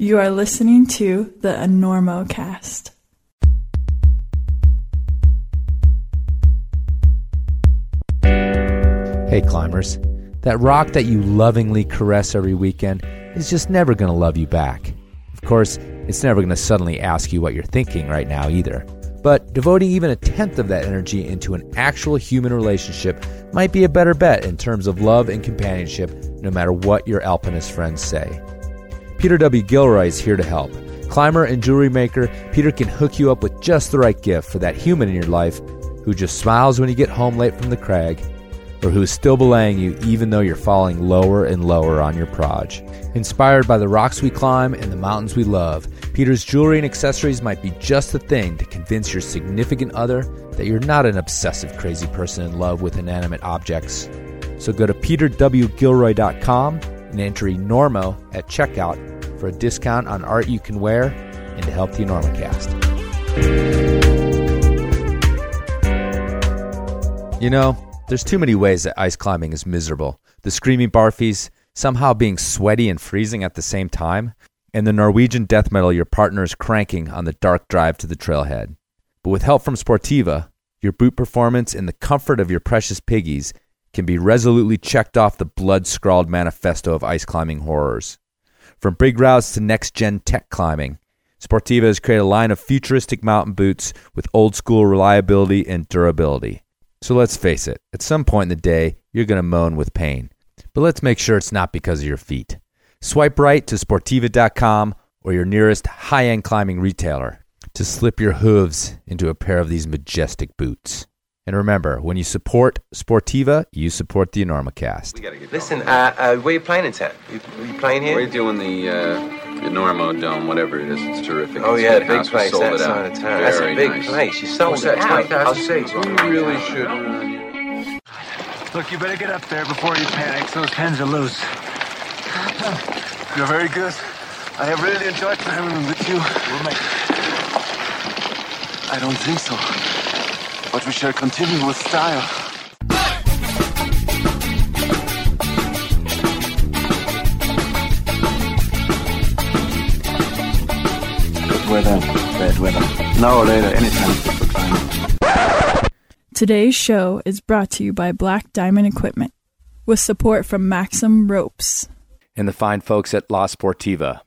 You are listening to the Enormocast. Hey, climbers. That rock that you lovingly caress every weekend is just never going to love you back. Of course, it's never going to suddenly ask you what you're thinking right now either. But devoting even a tenth of that energy into an actual human relationship might be a better bet in terms of love and companionship, no matter what your alpinist friends say. Peter W. Gilroy is here to help. Climber and jewelry maker, Peter can hook you up with just the right gift for that human in your life who just smiles when you get home late from the crag or who is still belaying you even though you're falling lower and lower on your proj. Inspired by the rocks we climb and the mountains we love, Peter's jewelry and accessories might be just the thing to convince your significant other that you're not an obsessive, crazy person in love with inanimate objects. So go to peterwgilroy.com and enter Enormo at checkout for a discount on art you can wear and to help the Enormocast. You know, there's too many ways that ice climbing is miserable. The screaming barfies, somehow being sweaty and freezing at the same time, and the Norwegian death metal your partner is cranking on the dark drive to the trailhead. But with help from Sportiva, your boot performance and the comfort of your precious piggies can be resolutely checked off the blood scrawled manifesto of ice climbing horrors. From big routes to next gen tech climbing, Sportiva has created a line of futuristic mountain boots with old school reliability and durability. So let's face it, at some point in the day, you're going to moan with pain. But let's make sure it's not because of your feet. Swipe right to Sportiva.com or your nearest high end climbing retailer to slip your hooves into a pair of these majestic boots. And remember, when you support Sportiva, you support the Enormocast. Listen, uh, uh, where you playing in town? You, you playing here? We're doing the uh, Enormo Dome, whatever it is. It's terrific. Oh It's yeah, a big house. Place sold that it out. of town. That's a big nice. place. You sold What's it that, out. 20,000 seats? You really should. Look, you better get up there before you panic. Those pens are loose. You're very good. I have really enjoyed climbing with you. We'll make I don't think so. But we shall continue with style. Good weather, bad weather. Now or later, anytime is for climbing. Today's show is brought to you by Black Diamond Equipment with support from Maxim Ropes. And the fine folks at La Sportiva.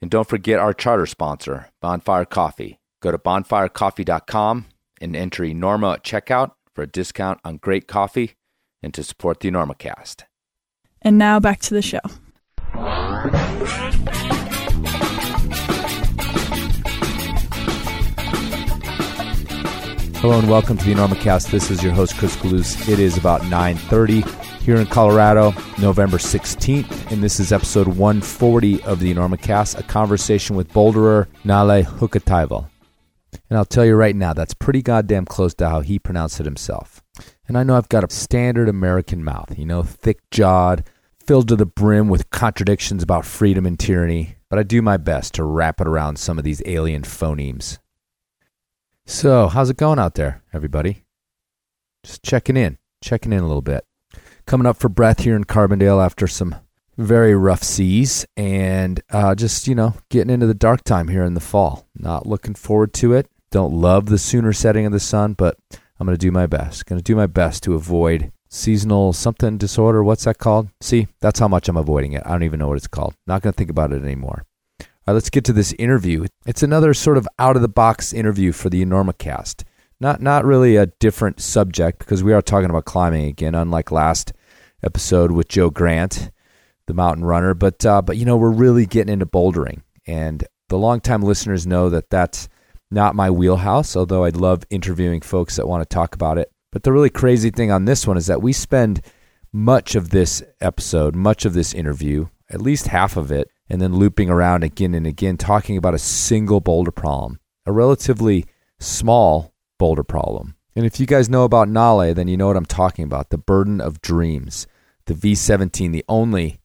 And don't forget our charter sponsor, Bonfire Coffee. Go to bonfirecoffee.com and enter Enormo at checkout for a discount on great coffee and to support the Enormocast. And now back to the show. Hello and welcome to the Enormocast. This is your host Chris Kalous. It is about 9:30 here in Colorado, November 16th, and this is episode 140 of the Enormocast, a conversation with boulderer Nalle Hukkataival. And I'll tell you right now, that's pretty goddamn close to how he pronounced it himself. And I know I've got a standard American mouth, you know, thick-jawed, filled to the brim with contradictions about freedom and tyranny, but I do my best to wrap it around some of these alien phonemes. So, how's it going out there, everybody? Just checking in, checking in a little bit. Coming up for breath here in Carbondale after some very rough seas and uh, just, you know, getting into the dark time here in the fall. Not looking forward to it. Don't love the sooner setting of the sun, but I'm going to do my best. Going to do my best to avoid seasonal something disorder. What's that called? See, that's how much I'm avoiding it. I don't even know what it's called. Not going to think about it anymore. All right, let's get to this interview. It's another sort of out of the box interview for the Enormocast. Not not really a different subject because we are talking about climbing again, unlike last episode with Joe Grant, the mountain runner. But uh, but you know we're really getting into bouldering, and the longtime listeners know that that's not my wheelhouse. Although I'd love interviewing folks that want to talk about it. But the really crazy thing on this one is that we spend much of this episode, much of this interview, at least half of it, and then looping around again and again, talking about a single boulder problem, a relatively small boulder problem. And if you guys know about Nalle, then you know what I'm talking about the burden of dreams. The V17, the only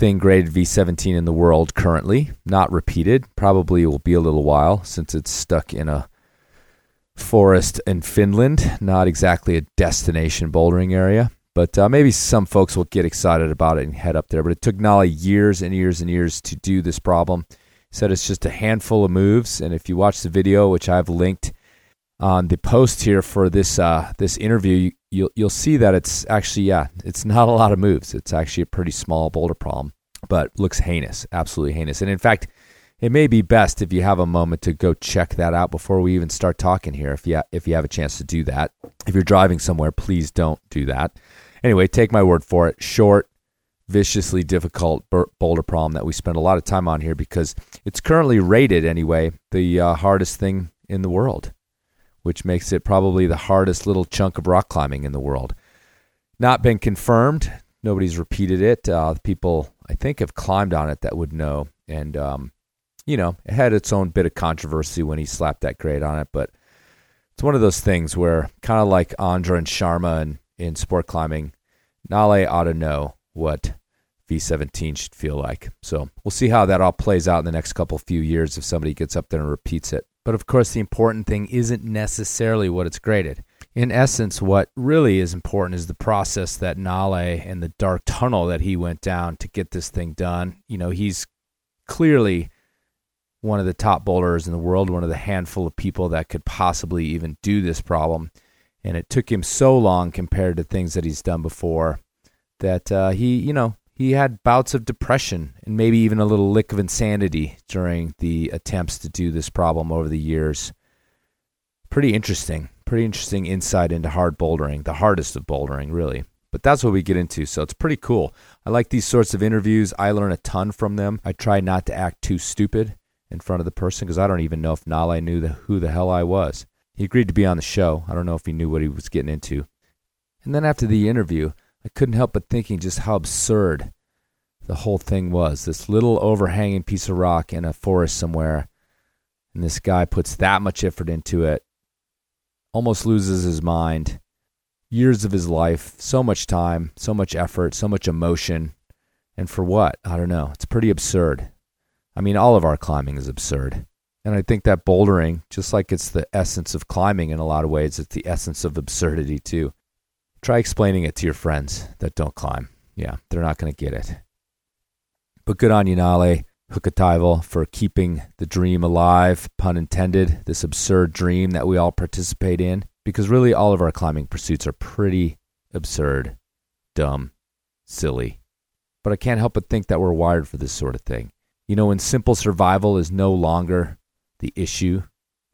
thing graded V17 in the world currently, not repeated. Probably will be a little while since it's stuck in a forest in Finland, not exactly a destination bouldering area. But uh, maybe some folks will get excited about it and head up there. But it took Nalle years and years and years to do this problem. He said it's just a handful of moves, and if you watch the video, which I've linked on the post here for this uh, this interview, you'll you'll see that it's actually yeah, it's not a lot of moves. It's actually a pretty small boulder problem, but looks heinous, absolutely heinous. And in fact, it may be best if you have a moment to go check that out before we even start talking here. If you if you have a chance to do that, if you're driving somewhere, please don't do that. Anyway, take my word for it. Short, viciously difficult boulder problem that we spend a lot of time on here because it's currently rated anyway the uh, hardest thing in the world, which makes it probably the hardest little chunk of rock climbing in the world. Not been confirmed. Nobody's repeated it. Uh, people I think have climbed on it that would know, and um, you know, it had its own bit of controversy when he slapped that grade on it, but it's one of those things where kind of like Ondra and Sharma and in sport climbing, Nalle ought to know what V17 should feel like. So we'll see how that all plays out in the next couple few years if somebody gets up there and repeats it. But of course, the important thing isn't necessarily what it's graded. In essence, what really is important is the process that Nalle and the dark tunnel that he went down to get this thing done. You know, he's clearly one of the top bowlers in the world, one of the handful of people that could possibly even do this problem. And it took him so long compared to things that he's done before that uh, he, you know, he had bouts of depression and maybe even a little lick of insanity during the attempts to do this problem over the years. Pretty interesting. Pretty interesting insight into hard bouldering, the hardest of bouldering, really. But that's what we get into, so it's pretty cool. I like these sorts of interviews. I learn a ton from them. I try not to act too stupid in front of the person because I don't even know if Nalle knew the, who the hell I was. He agreed to be on the show. I don't know if he knew what he was getting into. And then after the interview, I couldn't help but thinking just how absurd the whole thing was. This little overhanging piece of rock in a forest somewhere, and this guy puts that much effort into it, almost loses his mind. Years of his life, so much time, so much effort, so much emotion. And for what? I don't know. It's pretty absurd. I mean, all of our climbing is absurd. And I think that bouldering, just like it's the essence of climbing in a lot of ways, it's the essence of absurdity too. Try explaining it to your friends that don't climb. Yeah, they're not going to get it. But good on you, Nalle Hukkataival, for keeping the dream alive, pun intended, this absurd dream that we all participate in. Because really, all of our climbing pursuits are pretty absurd, dumb, silly. But I can't help but think that we're wired for this sort of thing. You know, when simple survival is no longer the issue,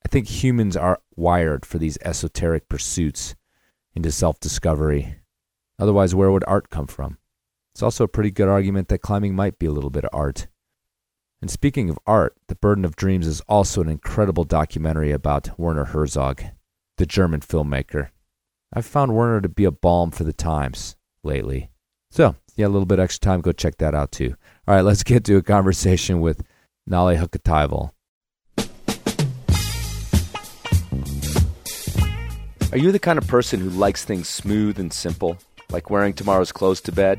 I think humans are wired for these esoteric pursuits into self discovery. Otherwise, where would art come from? It's also a pretty good argument that climbing might be a little bit of art. And speaking of art, The Burden of Dreams is also an incredible documentary about Werner Herzog, the German filmmaker. I've found Werner to be a balm for the times lately. So, yeah, a little bit extra time, go check that out too. All right, let's get to a conversation with Nalle Hukkataival. Are you the kind of person who likes things smooth and simple, like wearing tomorrow's clothes to bed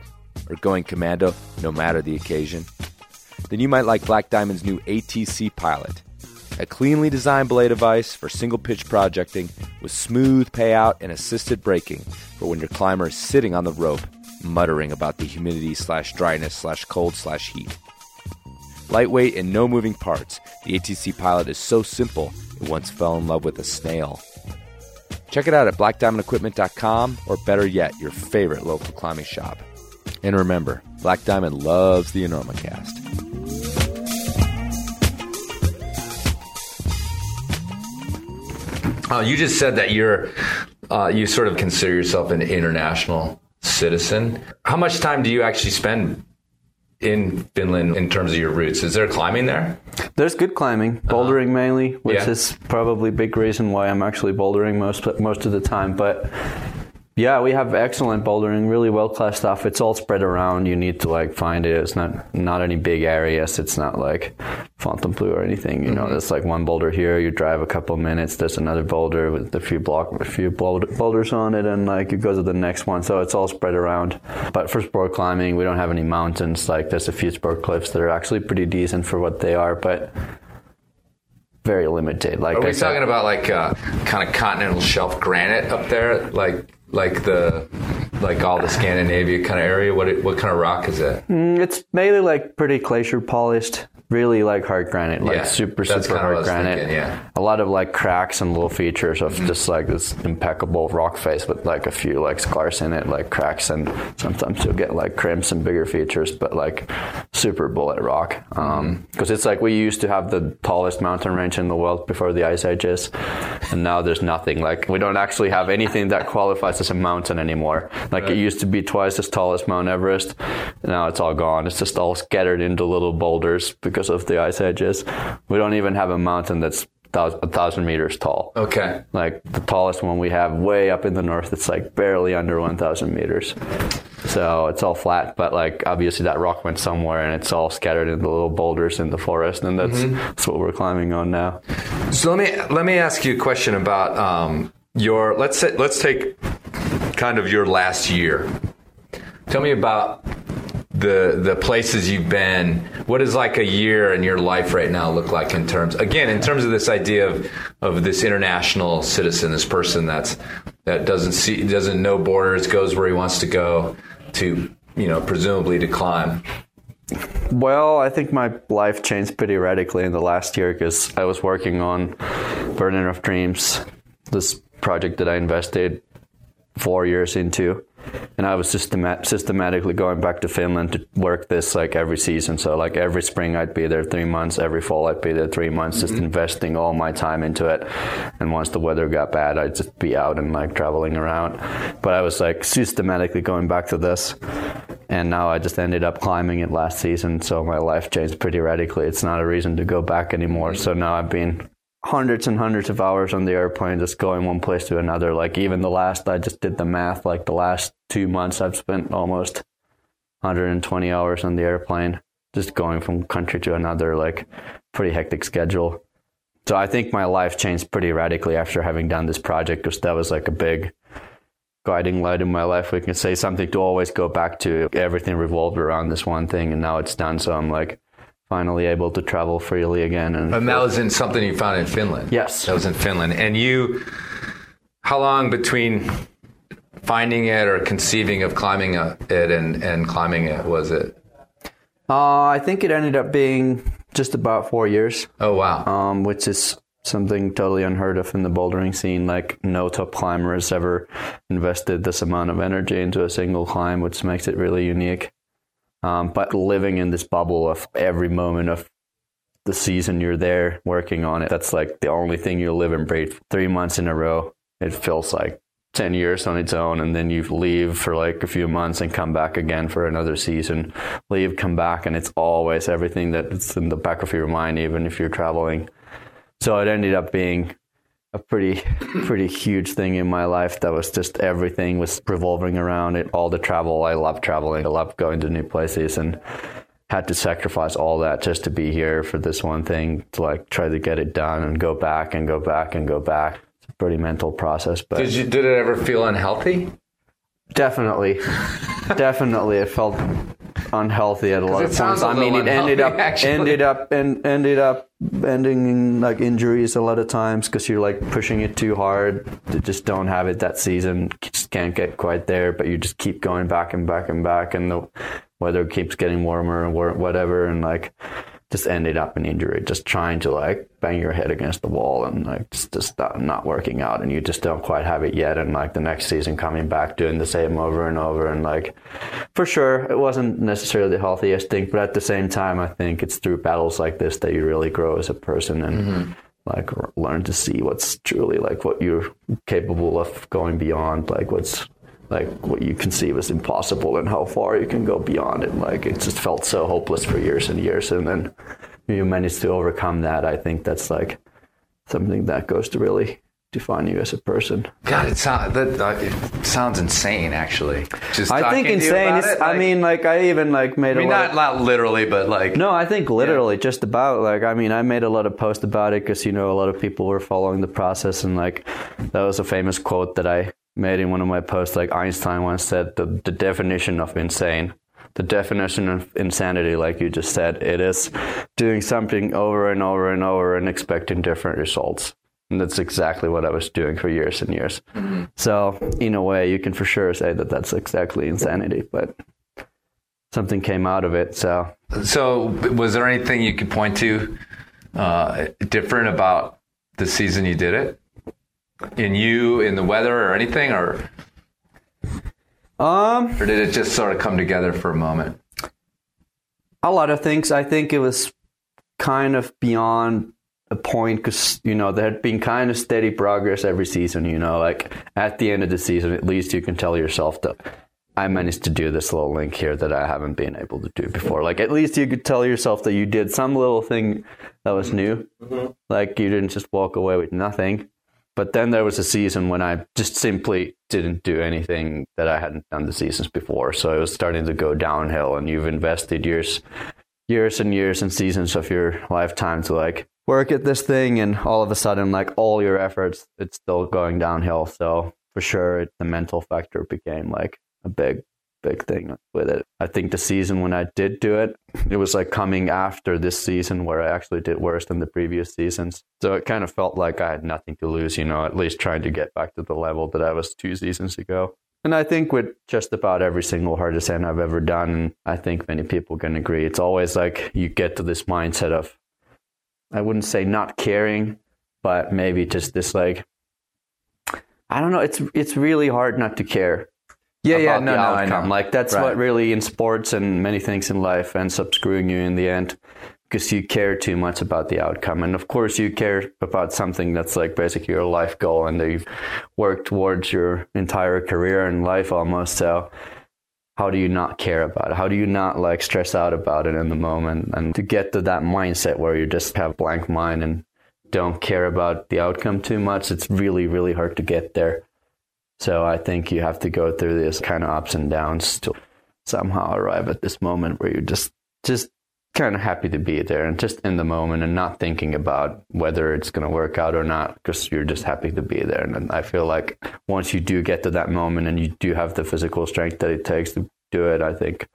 or going commando no matter the occasion? Then you might like Black Diamond's new ATC Pilot, a cleanly designed belay device for single pitch projecting with smooth payout and assisted braking for when your climber is sitting on the rope muttering about the humidity slash dryness slash cold slash heat. Lightweight and no moving parts, the ATC Pilot is so simple it once fell in love with a snail. Check it out at blackdiamondequipment.com or better yet, your favorite local climbing shop. And remember, Black Diamond loves the Enormocast. Uh, you just said that you're, uh, you sort of consider yourself an international citizen. How much time do you actually spend in Finland in terms of your roots? Is there climbing there? There's good climbing, uh-huh. bouldering uh-huh. mainly, which yeah. is probably a big reason why I'm actually bouldering most most of the time. But yeah, we have excellent bouldering, really well class stuff. It's all spread around. You need to like find it. It's not not any big areas. It's not like Fontainebleau or anything. You mm-hmm. know, there's like one boulder here. You drive a couple minutes. There's another boulder with a few block, a few boulders on it, and like you go to the next one. So it's all spread around. But for sport climbing, we don't have any mountains. Like there's a few sport cliffs that are actually pretty decent for what they are, but very limited. Like are we I talking about like uh, kind of continental shelf granite up there, like like the like all the Scandinavia kind of area? What what kind of rock is that? Mm, It's mainly like pretty glacier polished, really like hard granite, like Yeah, super super kinda what I hard granite. thinking, yeah. A lot of like cracks and little features of just like this impeccable rock face with like a few like scars in it, like cracks, and sometimes you'll get like crimps and bigger features, but like super bullet rock. Um, mm-hmm. Because it's like we used to have the tallest mountain range in the world before the ice ages, and now there's nothing. Like we don't actually have anything that qualifies as a mountain anymore. Like it used to be twice as tall as Mount Everest. Now it's all gone. It's just all scattered into little boulders because of the ice edges. We don't even have a mountain that's a thousand meters tall. Okay. Like the tallest one we have way up in the north, it's like barely under 1,000 meters. So it's all flat, but like obviously that rock went somewhere and it's all scattered into little boulders in the forest, and that's, that's what we're climbing on now. So let me let me ask you a question about um, your let's say, let's take kind of your last year. Tell me about the the places you've been. What does like a year in your life right now look like in terms again in terms of this idea of of this international citizen, this person that's that doesn't see doesn't know borders, goes where he wants to go to you know presumably to climb. Well, I think my life changed pretty radically in the last year because I was working on Burden of Dreams, this project that I invested four years into. And I was systema- systematically going back to Finland to work this like every season. So, like every spring, I'd be there three months. Every fall, I'd be there three months, just mm-hmm. investing all my time into it. And once the weather got bad, I'd just be out and like traveling around. But I was like systematically going back to this and now I just ended up climbing it last season. So my life changed pretty radically. It's not a reason to go back anymore. Mm-hmm. So now I've been hundreds and hundreds of hours on the airplane, just going one place to another. Like even the last, I just did the math. Like the last two months, I've spent almost 120 hours on the airplane, just going from country to another. Like pretty hectic schedule. So I think my life changed pretty radically after having done this project because that was like a big guiding light in my life. We can say something to always go back to. Everything revolved around this one thing, and now it's done. So I'm like finally able to travel freely again. And, And that was in something you found in Finland. Yes. that was in Finland. And you, how long between finding it or conceiving of climbing it and and climbing it was it? uh, I think it ended up being just about four years, Oh wow. um, which is something totally unheard of in the bouldering scene. Like no top climber has ever invested this amount of energy into a single climb, which makes it really unique. Um, but living in this bubble of every moment of the season you're there working on it, that's like the only thing you live and breathe. Three months in a row, it feels like 10 years on its own. And then you leave for like a few months and come back again for another season. Leave, come back, and it's always everything that's in the back of your mind, even if you're traveling. So it ended up being a pretty pretty huge thing in my life that was just everything was revolving around it all the travel. I love traveling. I love going to new places and had to sacrifice all that just to be here for this one thing to like try to get it done and go back and go back and go back. It's a pretty mental process but Did you did it ever feel unhealthy? definitely. Definitely it felt unhealthy at a lot of points. i mean it ended up actually. ended up and ended up ending in like injuries a lot of times because you're like pushing it too hard. You just don't have it. That season just can't get quite there but you just keep going back and back and back and the weather keeps getting warmer and war- whatever and like just ended up in injury just trying to like bang your head against the wall and like just, just not, not working out and you just don't quite have it yet and like the next season coming back doing the same over and over and like for sure it wasn't necessarily the healthiest thing but at the same time i think it's through battles like this that you really grow as a person and mm-hmm. like learn to see what's truly like what you're capable of going beyond like what's like what you conceive as impossible and how far you can go beyond it. Like it just felt so hopeless for years and years. And then you manage to overcome that. I think that's like something that goes to really define you as a person. God, it sounds that uh, it sounds insane. Actually, just i think talking to you insane is it, i mean like i even like made I mean, a lot not not literally, but like No, I think literally just about like I mean I made a lot of posts about it because you know a lot of people were following the process. And like that was a famous quote that I made in one of my posts. Like Einstein once said, the the definition of insane, the definition of insanity, like you just said, it is doing something over and over and over and expecting different results. And that's exactly what I was doing for years and years. So, in a way, you can for sure say that that's exactly insanity, but something came out of it. So, So, was there anything you could point to uh, different about the season you did it? In you, in the weather, or anything, or um, or did it just sort of come together for a moment? a lot of things. I think it was kind of beyond a point because you know there had been kind of steady progress every season. You know, like at the end of the season, at least you can tell yourself that I managed to do this little link here that I haven't been able to do before. Like at least you could tell yourself that you did some little thing that was new. Like you didn't just walk away with nothing. But then there was a season when I just simply didn't do anything that I hadn't done the seasons before. So it was starting to go downhill, and you've invested years, years and years and seasons of your lifetime to like work at this thing, and all of a sudden, like all your efforts, it's still going downhill. So for sure, it, the mental factor became like a big, big thing with it. I think the season when I did do it, it was like coming after this season where I actually did worse than the previous seasons. So it kind of felt like I had nothing to lose, you know, at least trying to get back to the level that I was two seasons ago. And I think with just about every single hardest descent I've ever done, and I think many people can agree, it's always like you get to this mindset of, I wouldn't say not caring, but maybe just this like, I don't know. It's it's really hard not to care Yeah, yeah, no, no, I outcome. know. Like that's Right. what really in sports and many things in life ends up screwing you in the end because you care too much about the outcome. And of course, you care about something that's like basically your life goal and that you've worked towards your entire career and life almost. So how do you not care about it? How do you not like stress out about it in the moment? And to get to that mindset where you just have blank mind and don't care about the outcome too much, it's really, really hard to get there. So I think you have to go through this kind of ups and downs to somehow arrive at this moment where you're just just kind of happy to be there and just in the moment and not thinking about whether it's going to work out or not because you're just happy to be there. And I feel like once you do get to that moment and you do have the physical strength that it takes to do it, I think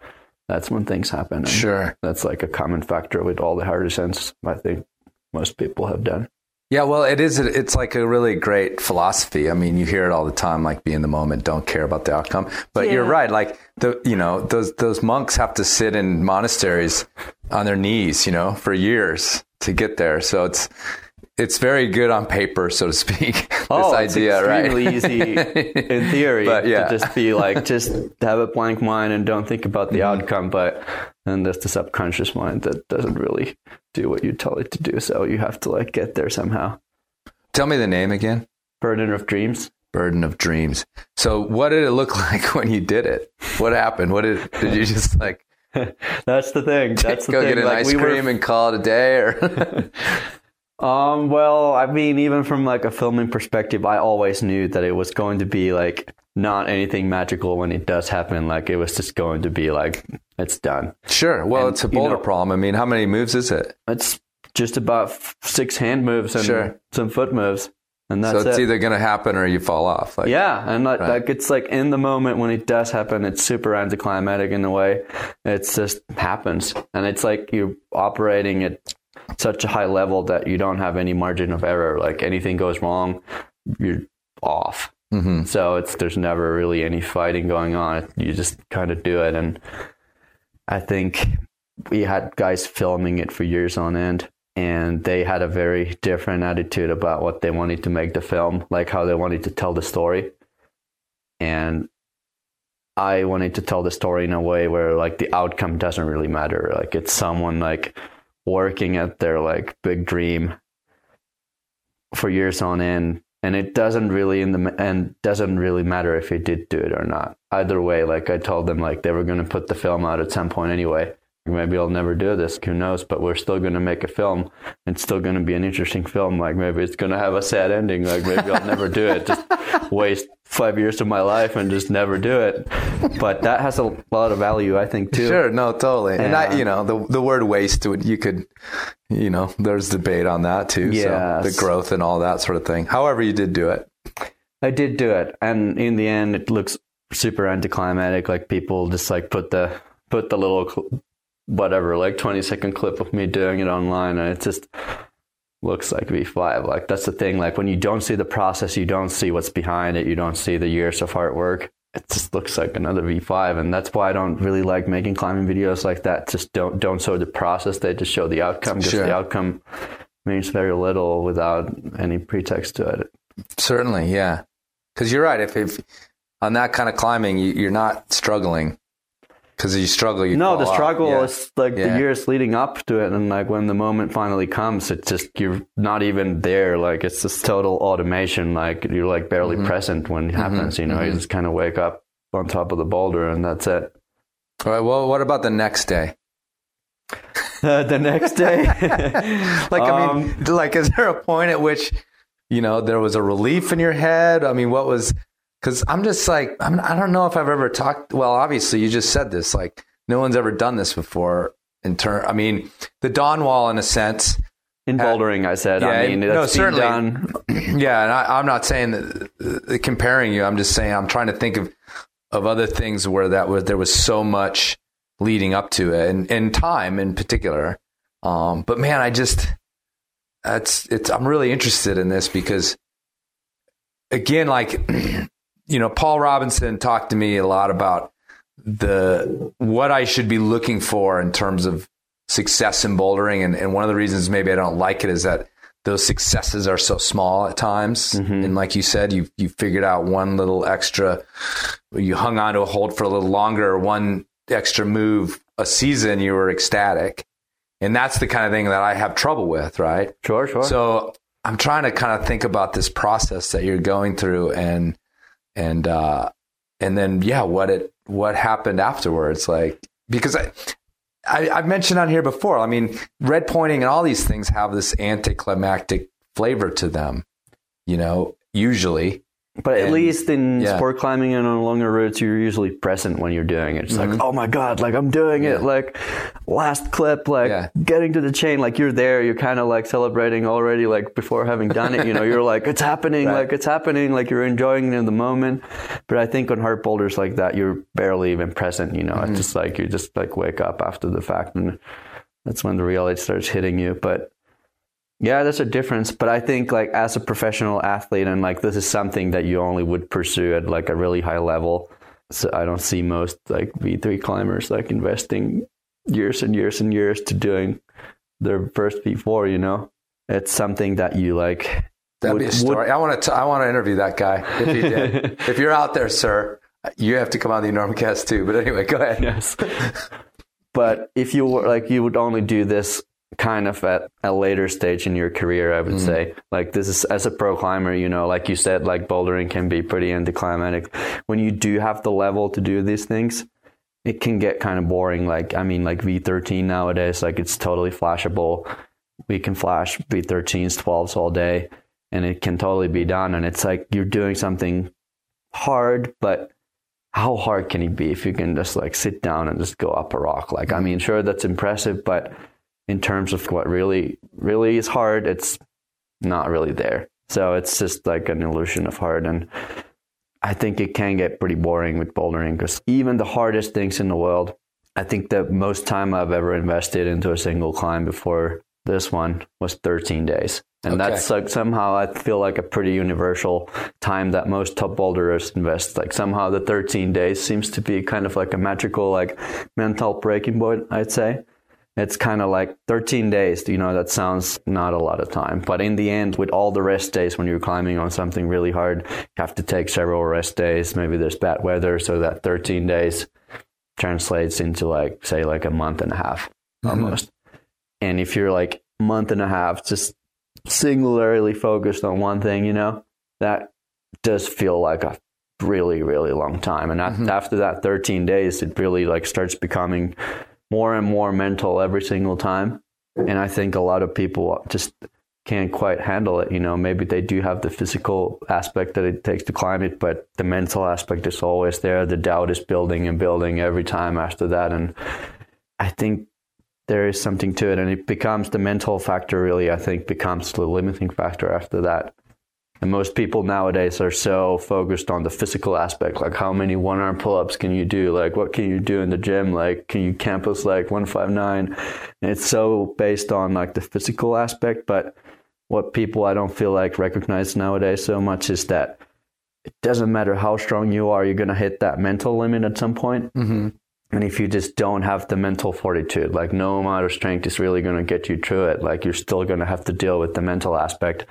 that's when things happen. And Sure. That's like a common factor with all the hard descents I think most people have done. Yeah, well, it is. It's like a really great philosophy. I mean, you hear it all the time, like be in the moment, don't care about the outcome. But you're right. Like the, you know, those those monks have to sit in monasteries on their knees, you know, for years to get there. So it's it's very good on paper, so to speak. this Oh, idea, right? It's extremely easy in theory But, yeah. to just be like, just have a blank mind and don't think about the Mm-hmm. outcome. But then there's the subconscious mind that doesn't really do what you tell it to do. So you have to like get there somehow. Tell me the name again. Burden of dreams. Burden of Dreams. So, what did it look like when you did it? What happened? What did did you just like That's the thing. That's the go thing. get an like, ice we were- cream and call it a day, or Um, well, I mean, even from like a filming perspective, I always knew that it was going to be like not anything magical when it does happen. Like it was just going to be like it's done. sure? Well, And, it's a you boulder know- problem. I mean, how many moves is it? It's just about f- six hand moves and Sure. some foot moves, and that's So it's it. either going to happen or you fall off. Like, yeah, and like, Right. like it's like in the moment when it does happen, it's super anticlimactic in a way. It's just happens, and it's like you're operating at such a high level that you don't have any margin of error. Like anything goes wrong, you're off. Mhm. So it's there's never really any fighting going on. You just kind of do it, and I think we had guys filming it for years on end, and they had a very different attitude about what they wanted to make the film, like how they wanted to tell the story. And I wanted to tell the story in a way where like the outcome doesn't really matter. Like it's someone like working at their like big dream for years on end and it doesn't really in the and doesn't really matter if he did do it or not. Either way like i told them like they were going to put the film out at some point anyway maybe i'll never do this who knows but we're still going to make a film it's still going to be an interesting film like maybe it's going to have a sad ending like maybe i'll never do it just waste five years of my life and just never do it but that has a lot of value i think too Sure, no, totally. And I, you know, the the word waste, you could, you know, there's debate on that too. So the growth and all that sort of thing. However, you did do it. I did do it, and in the end, it looks super anticlimactic. Like people just like put the put the little whatever, like twenty second clip of me doing it online, and it's just looks like V5. Like that's the thing. Like when you don't see the process, you don't see what's behind it. You don't see the years of hard work. It just looks like another V5, and that's why I don't really like making climbing videos like that. Just don't don't show the process. They just show the outcome because Sure. the outcome means very little without any pretext to it. Certainly, yeah. Because you're right. If, if on that kind of climbing, you, you're not struggling. Because you struggle, you no, the struggle Yeah. is like Yeah. the years leading up to it, and like when the moment finally comes, it's just you're not even there. Like it's just total automation. Like you're like barely Mm-hmm. present when it happens. You know, you just kind of wake up on top of the boulder, and that's it. All right, well, what about the next day? the next day, Like, I mean, Um, like, is there a point at which, you know, there was a relief in your head? I mean, what was? Because I'm just like, I'm, I don't know if I've ever talked. Well, obviously, you just said this. Like, no one's ever done this before. In turn, I mean, the Dawn Wall, in a sense, in bouldering, I said. yeah, I mean, no, certainly. done. yeah, and I, I'm not saying that, uh, comparing you. I'm just saying I'm trying to think of of other things where that was there was so much leading up to it, and, and time in particular. Um, but man, I just that's it's. I'm really interested in this because again, like you know, Paul Robinson talked to me a lot about the what I should be looking for in terms of success in bouldering, and, and one of the reasons maybe I don't like it is that those successes are so small at times. Mm-hmm. And like you said, you you figured out one little extra, you hung on to a hold for a little longer, one extra move a season, you were ecstatic. And that's the kind of thing that I have trouble with, right? Sure, sure. So I'm trying to kind of think about this process that you're going through and and uh and then yeah, what it what happened afterwards. Like because I I, I've mentioned on here before. I mean, red pointing and all these things have this anticlimactic flavor to them. You know, usually. But at And- least in yeah. sport climbing and on longer routes, you're usually present when you're doing it. It's like, oh my god, like I'm doing it. Mm-hmm. Like last clip, like Yeah. getting to the chain, like you're there. You're kind of like celebrating already, like before having done it. You know, you're like, it's happening, Right. like it's happening, like you're enjoying it in the moment. But I think on hard boulders like that, you're barely even present. You know, Mm-hmm. it's just like you just like wake up after the fact, and that's when the reality starts hitting you. But yeah, there's a difference, but I think like as a professional athlete and like this is something that you only would pursue at like a really high level. So I don't see most like V3 climbers like investing years and years and years to doing their first V4, you know. It's something that you like That'd would- be a would- story. I want to. I want to interview that guy if he did. if you're out there, sir, you have to come on the Enormocast too. But anyway, go ahead. yes. but if you were like you would only do this kind of at a later stage in your career, I would hmm. say. Like this is as a pro climber, you know, like you said, like bouldering can be pretty anticlimactic. When you do have the level to do these things, it can get kind of boring. Like I mean, like V13 nowadays, like it's totally flashable. We can flash V13s, 12s all day, and it can totally be done. And it's like you're doing something hard, but how hard can it be if you can just like sit down and just go up a rock? Like, I hmm. mean, sure, that's impressive, but in terms of what really, really is hard, it's not really there. So it's just like an illusion of hard. And I think it can get pretty boring with bouldering because even the hardest things in the world, I think the most time I've ever invested into a single climb before this one was 13 days. And Okay. that's like somehow I feel like a pretty universal time that most top boulderers invest. Like somehow the 13 days seems to be kind of like a magical like mental breaking point, I'd say. It's kind of like 13 days, you know, that sounds not a lot of time. But in the end, with all the rest days when you're climbing on something really hard, you have to take several rest days. Maybe there's bad weather, so that 13 days translates into like, say, like a month and a half mm-hmm. almost. And if you're like a month and a half just singularly focused on one thing, you know, that does feel like a really, really long time. And af- mm-hmm. after that 13 days, it really like starts becoming more and more mental every single time. And I think a lot of people just can't quite handle it. You know, maybe they do have the physical aspect that it takes to climb it, but the mental aspect is always there. The doubt is building and building every time after that. And I think there is something to it. And it becomes the mental factor, really, I think, becomes the limiting factor after that. And most people nowadays are so focused on the physical aspect, like how many one arm pull ups can you do? Like what can you do in the gym? Like can you campus like 159? And it's so based on like the physical aspect, but what people I don't feel like recognize nowadays so much is that it doesn't matter how strong you are, you're gonna hit that mental limit at some point. Mm-hmm. And if you just don't have the mental fortitude, like no amount of strength is really gonna get you through it. Like you're still gonna have to deal with the mental aspect.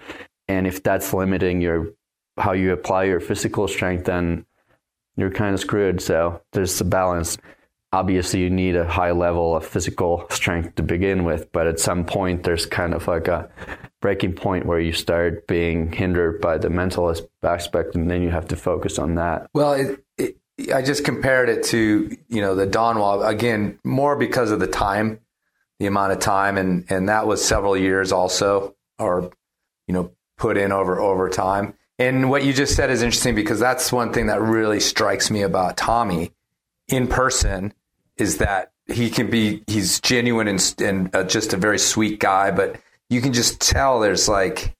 And if that's limiting your how you apply your physical strength, then you're kind of screwed. So there's a balance. Obviously, you need a high level of physical strength to begin with, but at some point, there's kind of like a breaking point where you start being hindered by the mental aspect, and then you have to focus on that. Well, it, it, I just compared it to you know the dawn wall again, more because of the time, the amount of time, and and that was several years also, or you know put in over over time. And what you just said is interesting because that's one thing that really strikes me about Tommy in person is that he can be he's genuine and, and uh, just a very sweet guy, but you can just tell there's like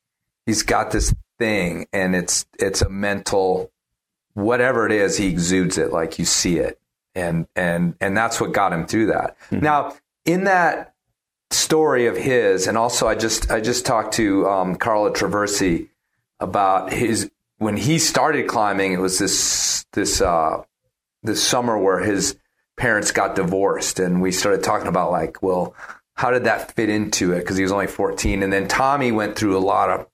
he's got this thing and it's it's a mental whatever it is he exudes it like you see it. And and and that's what got him through that. Now in that story of his and also i just i just talked to um, carla traversi about his when he started climbing it was this this uh this summer where his parents got divorced and we started talking about like well how did that fit into it? Because he was only 14 and then tommy went through a lot of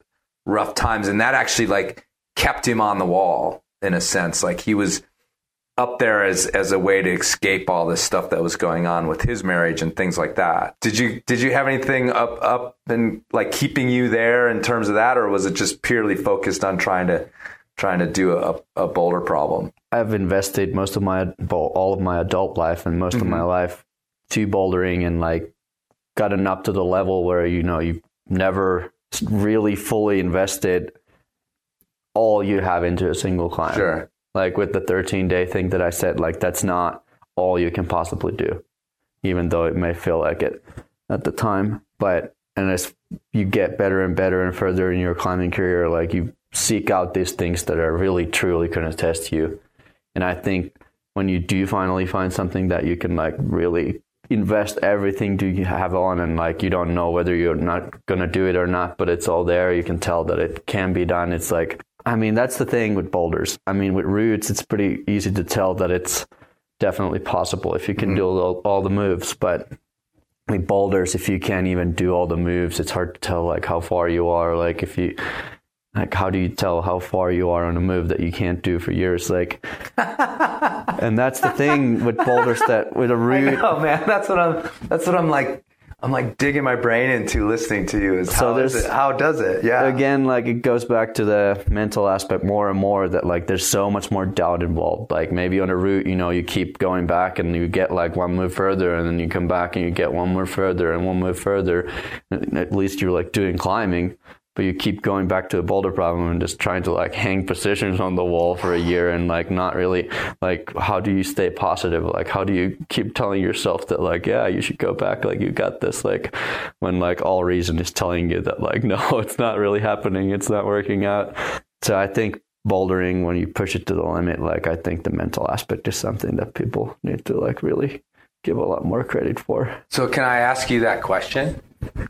rough times and that actually like kept him on the wall in a sense. Like he was up there as as a way to escape all this stuff that was going on with his marriage and things like that did you did you have anything up up and like keeping you there in terms of that or was it just purely focused on trying to trying to do a, a boulder problem I've invested most of my well, all of my adult life and most of my mm-hmm. life to bouldering and like gotten up to the level where you know you've never really fully invested all you have into a single climb. Sure. Like with the 13 day thing that I said, like that's not all you can possibly do, even though it may feel like it at the time. But and as you get better and better and further in your climbing career, like you seek out these things that are really truly going to test you. And I think when you do finally find something that you can like really invest everything you have on and like you don't know whether you're not going to do it or not but it's all there you can tell that it can be done it's like i mean that's the thing with boulders i mean with routes it's pretty easy to tell that it's definitely possible if you can mm-hmm. do all, all the moves but with boulders if you can't even do all the moves it's hard to tell like how far you are like if you like how do you tell how far you are on a move that you can't do for years like and that's the thing with boulders that with a route Oh man, that's what I'm. That's what I'm like. I'm like digging my brain into listening to you. Is So how there's- it? How does it? Yeah. again like it goes back to the mental aspect more and more that like there's so much more doubt involved like maybe on a route you know you keep going back and you get like one move further and then you come back and you get one more further and one move further at least you're like doing climbing but you keep going back to a boulder problem and just trying to like hang positions on the wall for a year and like not really like how do you stay positive? Like how do you keep telling yourself that like yeah you should go back. Like you got this like when like all reason is telling you that like no it's not really happening. It's not working out. So i think bouldering when you push it to the limit like i think the mental aspect is something that people need to like really give a lot more credit for so can I ask you that question?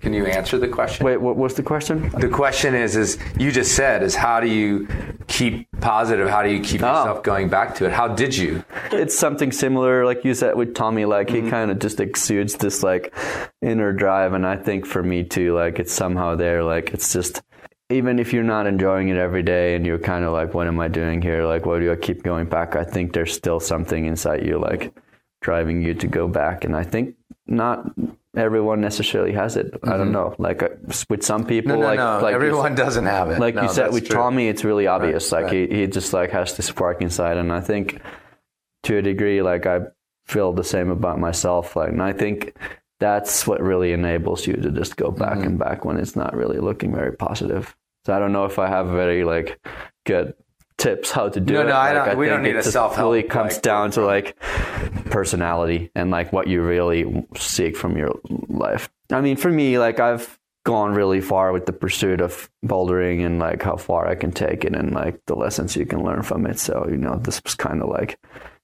Can you answer the question? wait what was the question The question is, is you just said, is how do you keep positive? How do you keep Oh. yourself going back to it? How did you? it's something similar like you said with tommy like he mm-hmm. kind of just exudes this like inner drive and i think for me too like it's somehow there like it's just even if you're not enjoying it every day and you're kind of like what am i doing here like why do i keep going back i think there's still something inside you like driving you to go back and i think not everyone necessarily has it i don't know like uh, with some people No, no, like no. like Everyone said- doesn't have it. like No, you said with true. Tommy, it's really obvious. like right. he, he just like has this spark inside, and I think to a degree, like I feel the same about myself. Like, and I think that's what really enables you to just go back Mm-hmm. and back when it's not really looking very positive. So I don't know if I have very like good tips how to do No, it. no, I Like, don't- we don't need a self-help, Really comes like- down to like personality and like what you really seek from your life. I mean, for me, like I've gone really far with the pursuit of bouldering and like how far I can take it and like the lessons you can learn from it. So, you know, this was kind of like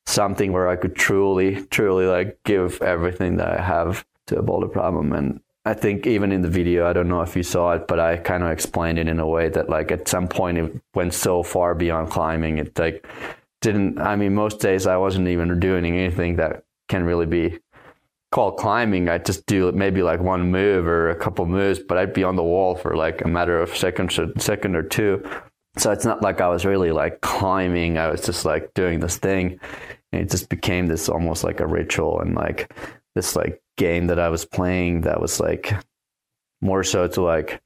something where I could truly, truly like give everything that I have to a boulder problem. And I think even in the video, I don't know if you saw it, but I kind of explained it in a way that like at some point it went so far beyond climbing, it like didn't. I mean, most days I wasn't even doing anything that can really be called climbing. I'd just do maybe like one move or a couple moves, but I'd be on the wall for like a matter of seconds, or second or two. So it's not like I was really like climbing. I was just like doing this thing. And it just became this almost like a ritual and like this like game that I was playing that was like more so to like,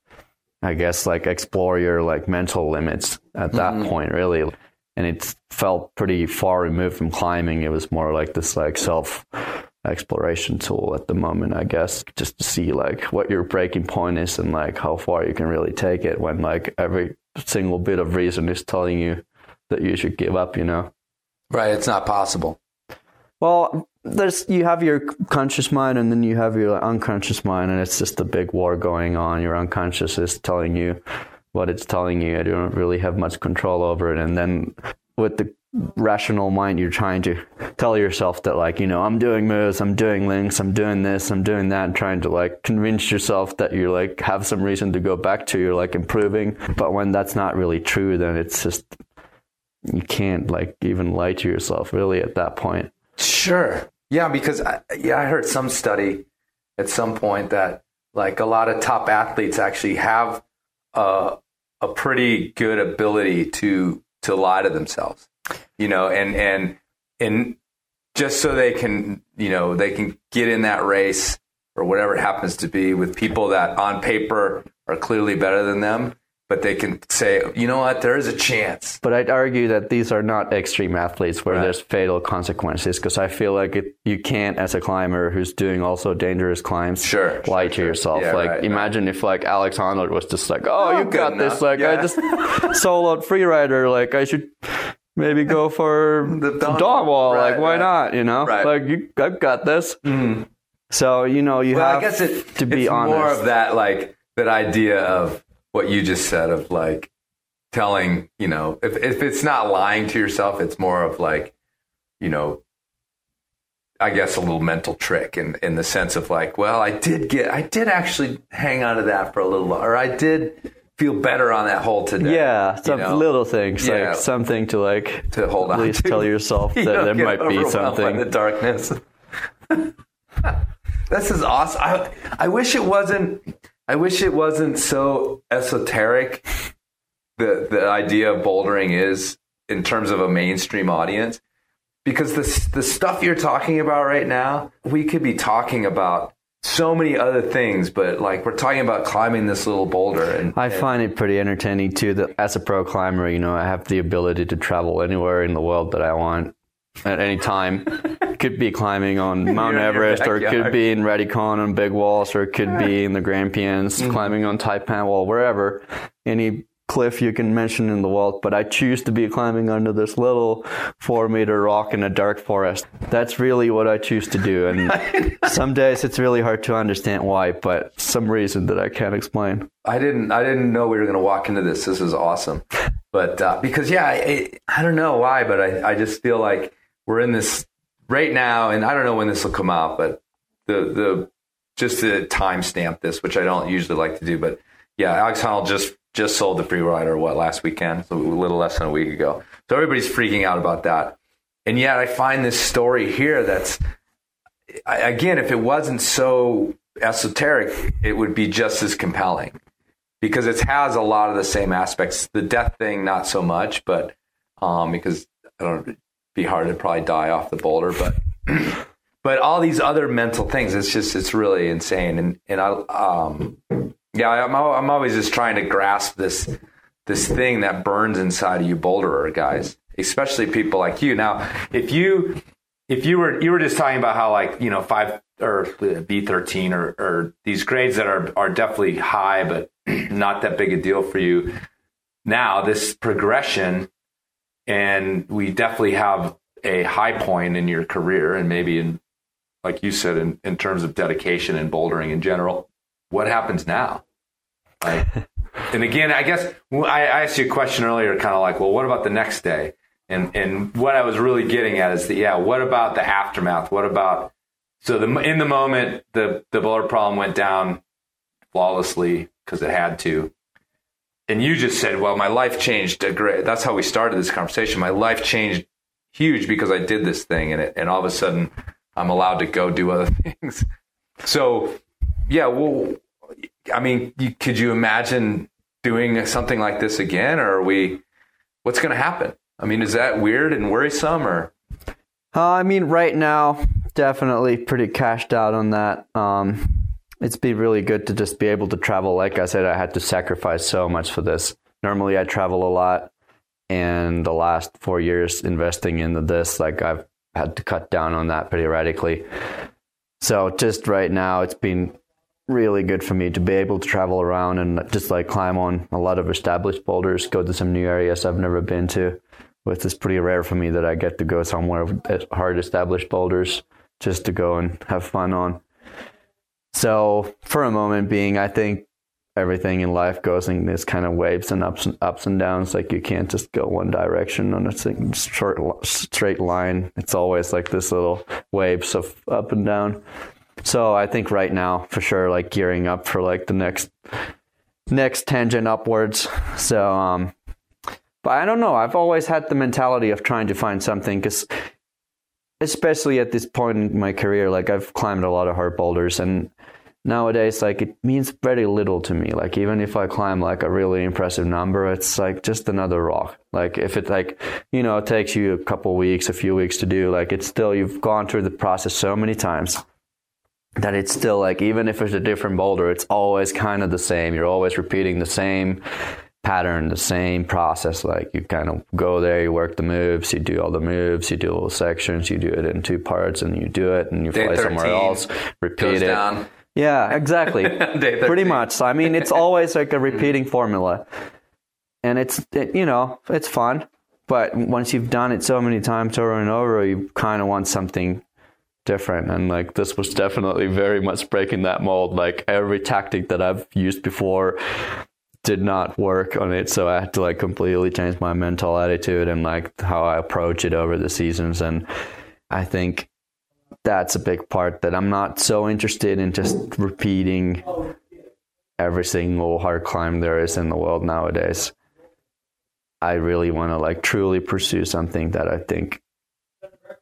I guess like explore your like mental limits at that Mm-hmm. point, really. And it felt pretty far removed from climbing. It was more like this like self exploration tool at the moment, I guess, just to see like what your breaking point is and like how far you can really take it when like every single bit of reason is telling you that you should give up, you know? Right. It's not possible. Well, there's you have your conscious mind and then you have your unconscious mind, and it's just a big war going on. Your unconscious is telling you what it's telling you. You don't really have much control over it, and then with the rational mind, you're trying to tell yourself that like you know I'm doing moves, I'm doing links, I'm doing this, I'm doing that, and trying to like convince yourself that you like have some reason to go back to. You're like improving, but when that's not really true, then it's just you can't like even lie to yourself really at that point. Sure. Yeah, because I, yeah, I heard some study at some point that like a lot of top athletes actually have a a pretty good ability to to lie to themselves. You know, and and and just so they can, you know, they can get in that race or whatever it happens to be with people that on paper are clearly better than them, but they can say, you know what, there is a chance. But I'd argue that these are not extreme athletes where Right. there's fatal consequences because I feel like it, you can't, as a climber who's doing also dangerous climbs, Sure, lie sure, to sure. yourself. Yeah, like, right, imagine if like Alex Honnold was just like, "Oh, Oh, you got enough. this!" Like, I just soloed Freerider. Like, I should maybe go for The dawn Wall. Right, like, why right. not? You know, Right. like you, I've got this. Mm. So you know, you Well, have I guess it, to be it's honest. more of that, like that idea of what you just said of like telling, you know, if if it's not lying to yourself, it's more of like, you know, I guess a little mental trick in in the sense of like, well, I did get, I did actually hang on to that for a little, while. or I did feel better on that hole today. Yeah, some know? little things Yeah. like something to like To hold at on least to. tell yourself You that there might be something. by the darkness. this is awesome. I, I wish it wasn't. I wish it wasn't so esoteric. The the idea of bouldering is in terms of a mainstream audience, because the the stuff you're talking about right now, we could be talking about so many other things, but like we're talking about climbing this little boulder, and I find it pretty entertaining too that as a pro climber, you know, I have the ability to travel anywhere in the world that I want at any time. could be climbing on Mount You're in your Everest, or it could be in Radicon on Big Walls, or it could be in the Grampians, Mm-hmm. climbing on Taipan Wall, wherever. Any cliff you can mention in the world, but I choose to be climbing under this little four meter rock in a dark forest. That's really what I choose to do. And some days it's really hard to understand why, but some reason that I can't explain. I didn't I didn't know we were going to walk into this. This is awesome. But uh, because yeah, I, I don't know why, but I, I just feel like we're in this right now, and I don't know when this will come out, but the the just to timestamp this, which I don't usually like to do, but yeah, Alex Honnold just just sold the Freerider what last weekend, so a little less than a week ago. So everybody's freaking out about that, and yet I find this story here that's again, if it wasn't so esoteric, it would be just as compelling because it has a lot of the same aspects. The death thing, not so much, but um, because I don't be hard to probably die off the boulder, but but all these other mental things, it's just it's really insane. And and I um yeah, I'm I'm always just trying to grasp this this thing that burns inside of you, boulderer guys, especially people like you. Now, if you if you were you were just talking about how like you know five or B thirteen or or these grades that are are definitely high, but not that big a deal for you. Now this progression, and we definitely have a high point in your career, and maybe in like you said in in terms of dedication and bouldering in general. What happens now? Like, and again, I guess I, I asked you a question earlier, kind of like, well, what about the next day? And and what I was really getting at is that yeah, what about the aftermath? What about so the in the moment the the boulder problem went down, flawlessly because it had to. And you just said, "Well, my life changed a great." That's how we started this conversation. My life changed huge because I did this thing, and it, and all of a sudden, I'm allowed to go do other things. So, yeah, well, I mean, you, could you imagine doing something like this again, or are we? What's going to happen? I mean, is that weird and worrisome, or? Uh, I mean, right now, definitely pretty cashed out on that. Um, it's been really good to just be able to travel. Like I said, I had to sacrifice so much for this. Normally, I travel a lot, and the last four years investing into this, like I've had to cut down on that pretty radically. So just right now, it's been really good for me to be able to travel around and just like climb on a lot of established boulders, go to some new areas I've never been to. Which is pretty rare for me that I get to go somewhere with hard established boulders just to go and have fun on. So for a moment being, I think everything in life goes in this kind of waves and ups and ups and downs. Like you can't just go one direction on a short straight line. It's always like this little waves of up and down. So I think right now, for sure, like gearing up for like the next next tangent upwards. So, um, but I don't know. I've always had the mentality of trying to find something because, especially at this point in my career, like I've climbed a lot of hard boulders and nowadays like it means very little to me. Like even if i climb like a really impressive number it's like just another rock. Like if it like you know it takes you a couple weeks a few weeks to do like it's still you've gone through the process so many times that it's still like even if it's a different boulder it's always kind of the same. You're always repeating the same pattern the same process. Like you kind of go there you work the moves you do all the moves you do all the sections you do it in two parts and you do it and you Day fly 13, somewhere else repeat it. down. Yeah, exactly. Pretty 13. much. I mean, it's always like a repeating formula, and it's it, you know it's fun. But once you've done it so many times over and over, you kind of want something different. And like this was definitely very much breaking that mold. Like every tactic that I've used before did not work on it, so I had to like completely change my mental attitude and like how I approach it over the seasons. And I think that's a big part that I'm not so interested in just repeating every single hard climb there is in the world nowadays. I really want to like truly pursue something that I think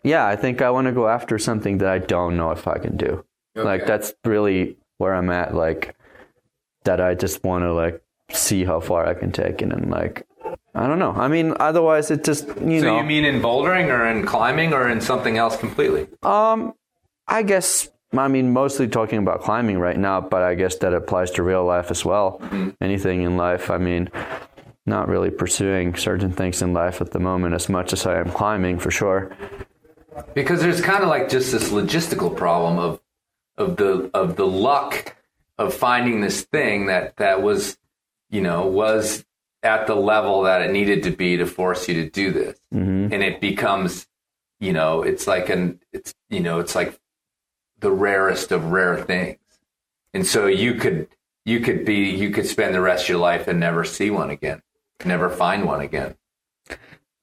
yeah, I think I want to go after something that I don't know if I can do. Like that's really where I'm at like that I just want to like see how far I can take it and like I don't know. I mean, otherwise it just you So know. So you mean in bouldering or in climbing or in something else completely? Um, I guess I mean mostly talking about climbing right now, but I guess that applies to real life as well. Anything in life. I mean, not really pursuing certain things in life at the moment as much as I am climbing for sure. Because there's kind of like just this logistical problem of of the of the luck of finding this thing that that was you know was at the level that it needed to be to force you to do this. Mm-hmm. And it becomes you know it's like an it's you know it's like the rarest of rare things. And so you could you could be you could spend the rest of your life and never see one again never find one again.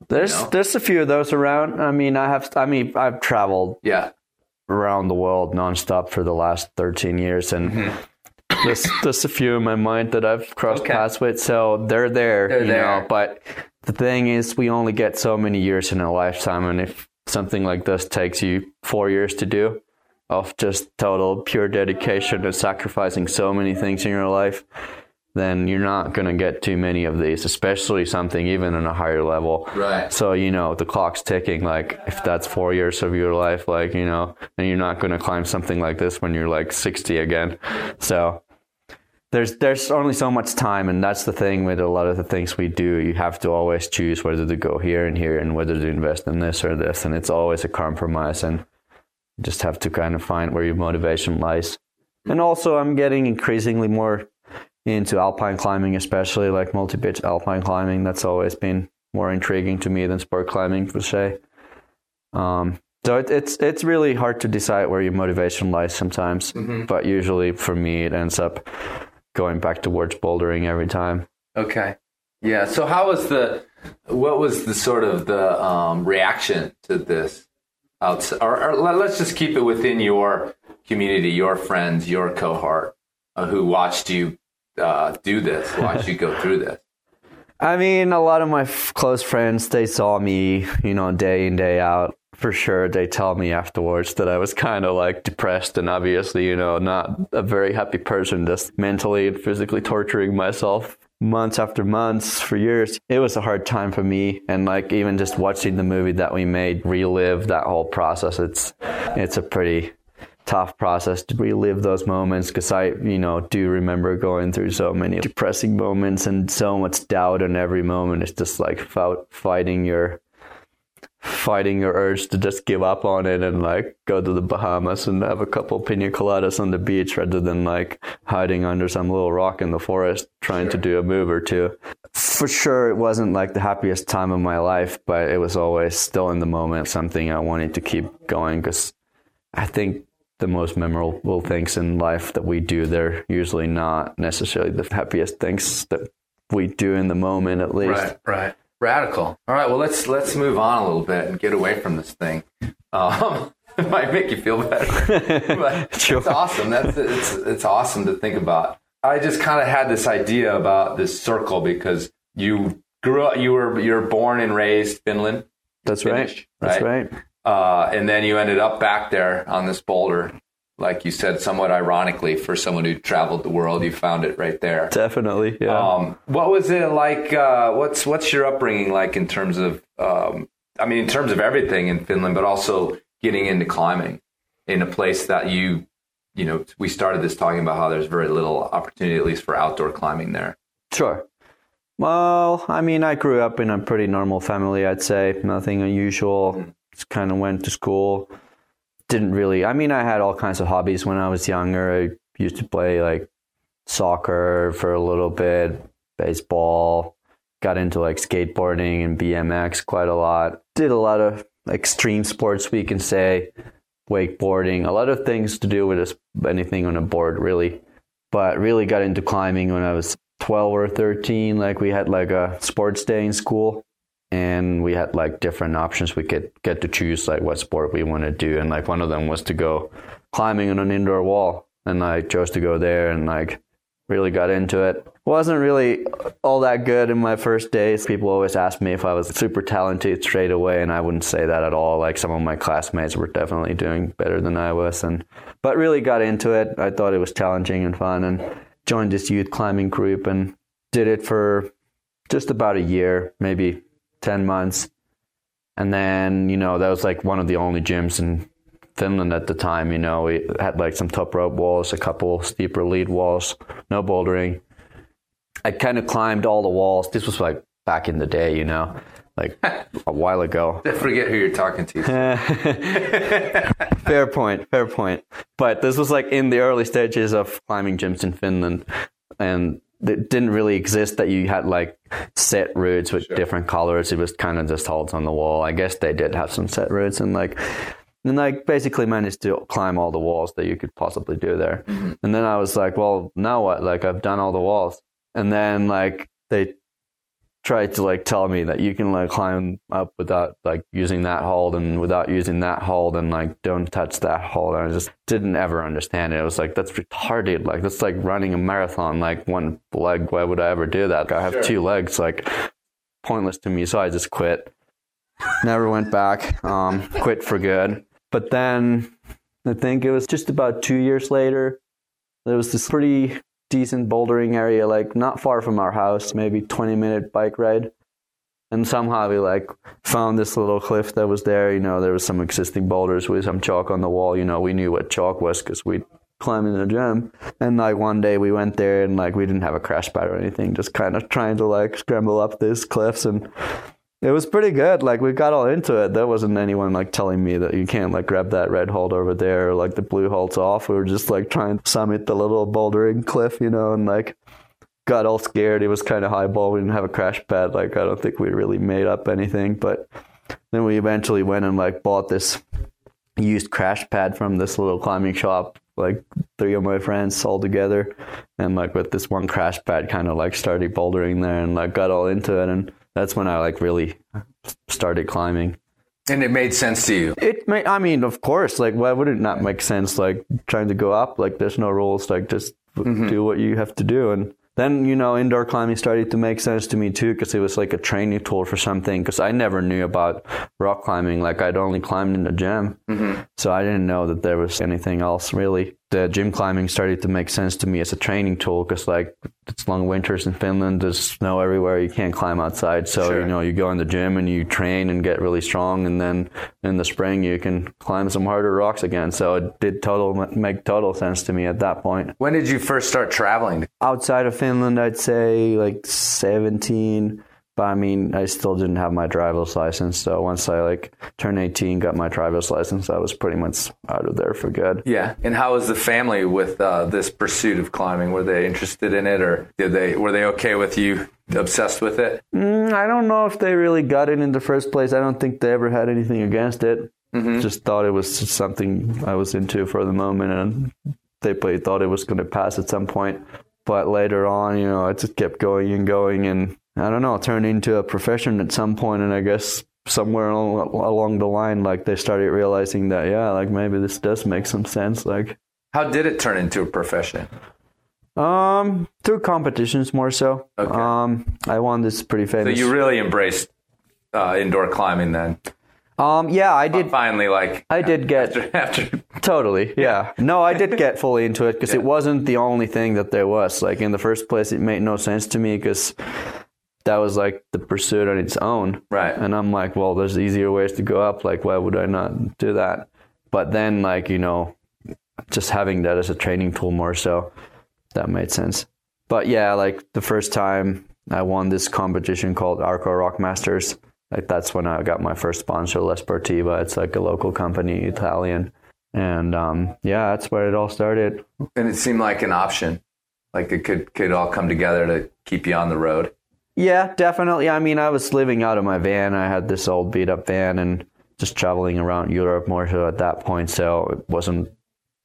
There's know? there's a few of those around. I mean, I have I mean I've traveled yeah. around the world nonstop for the last 13 years and mm-hmm. There's, there's a few in my mind that I've crossed Okay. paths with so they're there They're you there. know but the thing is we only get so many years in a lifetime and if something like this takes you 4 years to do of just total pure dedication and sacrificing so many things in your life then you're not going to get too many of these especially something even on a higher level Right. so you know the clock's ticking. Like if that's four years of your life, like you know, and you're not going to climb something like this when you're like 60 again. So there's there's only so much time, and that's the thing with a lot of the things we do. You have to always choose whether to go here and here, and whether to invest in this or this, and it's always a compromise. And you just have to kind of find where your motivation lies. And also, I'm getting increasingly more into alpine climbing, especially like multi-pitch alpine climbing. That's always been more intriguing to me than sport climbing per se. Um, so it, it's it's really hard to decide where your motivation lies sometimes, but usually for me it ends up going back towards bouldering every time. Okay. Yeah. So how was the what was the sort of the um, reaction to this? Outside, or, or let- let's just keep it within your community, your friends, your cohort. uh, who watched you uh, do this, watched you go through this? I mean, a lot of my f- close friends, they saw me, you know, day in, day out. For sure, they tell me afterwards that I was kind of like depressed and obviously, you know, not a very happy person, just mentally and physically torturing myself months after months for years. It was a hard time for me. And like, even just watching the movie that we made, relive that whole process, it's, it's a pretty, tough process to relive those moments because I, you know, do remember going through so many depressing moments and so much doubt in every moment. It's just like fighting your fighting your urge to just give up on it and like go to the Bahamas and have a couple pina coladas on the beach rather than like hiding under some little rock in the forest trying sure. to do a move or two. For sure, it wasn't like the happiest time of my life, but it was always still in the moment something I wanted to keep going because I think the most memorable things in life that we do, they're usually not necessarily the happiest things that we do in the moment, at least. Right, right. Radical. All right. Well, let's let's move on a little bit and get away from this thing. Um, it might make you feel better, but sure. it's awesome. That's it's it's awesome to think about. I just kind of had this idea about this circle because you grew up, you were you're born and raised Finland. That's Finnish, right. That's right. Uh, and then you ended up back there on this boulder, like you said, somewhat ironically for someone who traveled the world. You found it right there. Definitely, yeah. Um, what was it like? Uh, what's what's your upbringing like in terms of? Um, I mean, in terms of everything in Finland, but also getting into climbing in a place that you, you know, we started this talking about how there's very little opportunity, at least for outdoor climbing there. Sure. Well, I mean, I grew up in a pretty normal family. I'd say nothing unusual. Kind of went to school. Didn't really. I mean, I had all kinds of hobbies when I was younger. I used to play like soccer for a little bit, baseball. Got into like skateboarding and BMX quite a lot. Did a lot of extreme sports, we can say, wakeboarding, a lot of things to do with anything on a board, really. But really got into climbing when I was 12 or 13. Like we had like a sports day in school and we had like different options. We could get to choose like what sport we want to do and like one of them was to go climbing on an indoor wall and i chose to go there and like really got into it. Wasn't really all that good in my first days. People always ask me if i was super talented straight away and i wouldn't say that at all. Like some of my classmates were definitely doing better than i was and but really got into it. I thought it was challenging and fun and joined this youth climbing group and did it for just about a year maybe 10 months. And then, you know, that was like one of the only gyms in Finland at the time. You know, we had like some top rope walls, a couple steeper lead walls, no bouldering. I kind of climbed all the walls. This was like back in the day, you know, like a while ago. I forget who you're talking to. fair point, fair point. But this was like in the early stages of climbing gyms in Finland. And it didn't really exist that you had like set routes with sure. different colors. It was kind of just holds on the wall. I guess they did have some set routes and like and like basically managed to climb all the walls that you could possibly do there. Mm-hmm. And then I was like, well, now what? Like I've done all the walls. And then like they tried to like tell me that you can like climb up without like using that hold and without using that hold and like don't touch that hold. And I just didn't ever understand it. It was like that's retarded. Like that's like running a marathon. Like one leg. Why would I ever do that? I have sure. two legs. Like pointless to me. So I just quit. Never went back. Um, quit for good. But then I think it was just about two years later. There was this pretty decent bouldering area, like not far from our house, maybe 20 minute bike ride. And somehow we like found this little cliff that was there. You know, there was some existing boulders with some chalk on the wall. You know, we knew what chalk was because we climbed in the gym. And like one day we went there and like we didn't have a crash pad or anything, just kind of trying to like scramble up these cliffs and it was pretty good. Like we got all into it. There wasn't anyone like telling me that you can't like grab that red hold over there or like the blue hold's off. We were just like trying to summit the little bouldering cliff, you know, and like got all scared. It was kind of highball. We didn't have a crash pad. Like I don't think we really made up anything, but then we eventually went and like bought this used crash pad from this little climbing shop like three of my friends all together and like with this one crash pad kind of like started bouldering there and like got all into it and that's when I like really started climbing. And it made sense to you. It may, I mean, of course, like why would it not make sense? Like trying to go up, like there's no rules, like just mm-hmm. do what you have to do. And then, you know, indoor climbing started to make sense to me too because it was like a training tool for something because I never knew about rock climbing. Like I'd only climbed in the gym. Mm-hmm. So I didn't know that there was anything else really. The gym climbing started to make sense to me as a training tool because like it's long winters in Finland, there's snow everywhere, you can't climb outside. So, Sure. you know, you go in the gym and you train and get really strong and then in the spring you can climb some harder rocks again. So it did total make total sense to me at that point When did you first start traveling? outside of Finland, I'd say like 17. But I mean, I still didn't have my driver's license. So once I like turned 18, got my driver's license, I was pretty much out of there for good. Yeah. And how was the family with uh, this pursuit of climbing? Were they interested in it, or did they were they okay with you obsessed with it? Mm, I don't know if they really got it in the first place. I don't think they ever had anything against it. Just thought it was just something I was into for the moment, and they probably thought it was going to pass at some point. But later on, you know, I just kept going and going, and I don't know, turned into a profession at some point, and I guess somewhere along, the line, like they started realizing that, yeah, like maybe this does make some sense. Like, How did it turn into a profession? um, through competitions more so. Okay. Um, I won this pretty famous. So you really embraced uh, indoor climbing then? um, yeah, I did. Finally, like I did get after, after Totally, yeah. No, I did get fully into it because it wasn't the only thing that there was. Like in the first place, it made no sense to me because that was like the pursuit on its own. Right. And I'm like, well, there's easier ways to go up. Like, why would I not do that? But then, like, you know, just having that as a training tool more so, that made sense. But yeah, like the first time I won this competition called Arco Rock Masters, like that's when I got my first sponsor, La Sportiva. It's like a local company, Italian. And um, yeah, that's where it all started. and it seemed like an option, like it could could all come together to keep you on the road. Yeah, definitely. I mean, I was living out of my van. I had this old beat up van and just traveling around Europe more so at that point. So it wasn't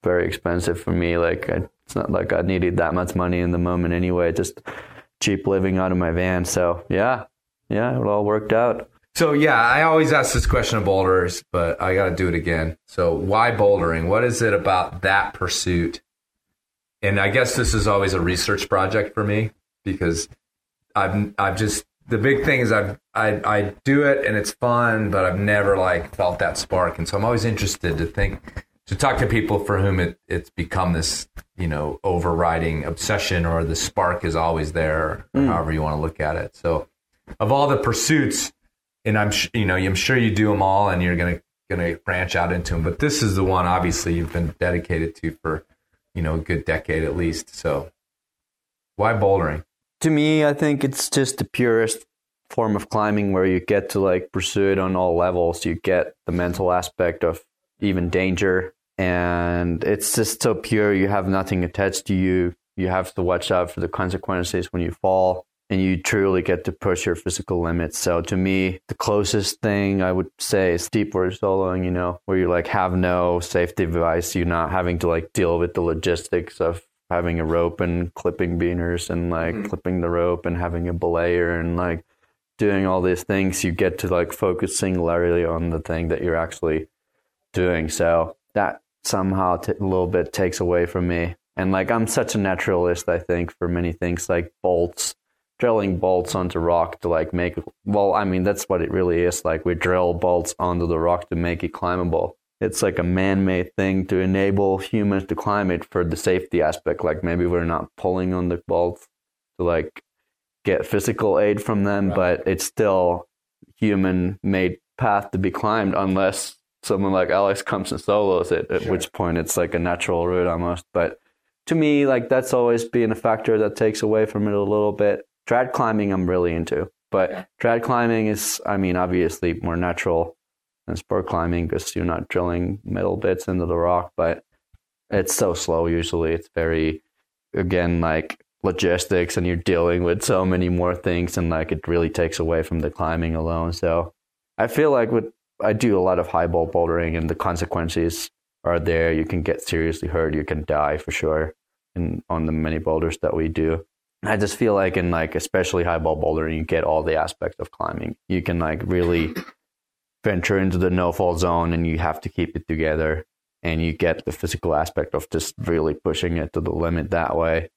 very expensive for me. Like, I, it's not like I needed that much money in the moment anyway, just cheap living out of my van. So yeah, yeah, it all worked out. So yeah, I always ask this question of boulders, but I got to do it again. So why bouldering? What is it about that pursuit? And I guess this is always a research project for me because I've I've just the big thing is I've I I do it and it's fun, but I've never like felt that spark, and so I'm always interested to think to talk to people for whom it it's become this you know overriding obsession or the spark is always there, or hmm. however you want to look at it. So of all the pursuits and I'm sh- you know I'm sure you do them all, and you're gonna gonna branch out into them. But this is the one obviously you've been dedicated to for you know a good decade at least. So why bouldering? To me, I think it's just the purest form of climbing where you get to like pursue it on all levels. You get the mental aspect of even danger, and it's just so pure. You have nothing attached to you. You have to watch out for the consequences when you fall, and you truly get to push your physical limits. So to me, the closest thing I would say is deep water soloing. You know, where you like have no safety device. You're not having to like deal with the logistics of having a rope and clipping biners and like mm-hmm. clipping the rope and having a belayer and like doing all these things you get to like focus singularly on the thing that you're actually doing. So that somehow t- a little bit takes away from me. And like i'm such a naturalist i think for many things like bolts drilling bolts onto rock to like make well i mean that's what it really is. Like we drill bolts onto the rock to make it climbable it's like a man-made thing to enable humans to climb it for the safety aspect like maybe we're not pulling on the bolts to like get physical aid from them but it's still human made path to be climbed unless someone like alex comes and solos it at which point it's like a natural route almost. But to me like that's always been a factor that takes away from it a little bit. Trad climbing i'm really into. But trad climbing is i mean obviously more natural than sport climbing because you're not drilling metal bits into the rock but it's so slow usually. It's very again like logistics and you're dealing with so many more things and like it really takes away from the climbing alone. So i feel like with i do a lot of high ball bouldering and the consequences are there. You can get seriously hurt you can die for sure in on the many boulders that we do. I just feel like in like especially high ball bouldering you get all the aspects of climbing. You can like really venture into the no fall zone and you have to keep it together and you get the physical aspect of just really pushing it to the limit that way.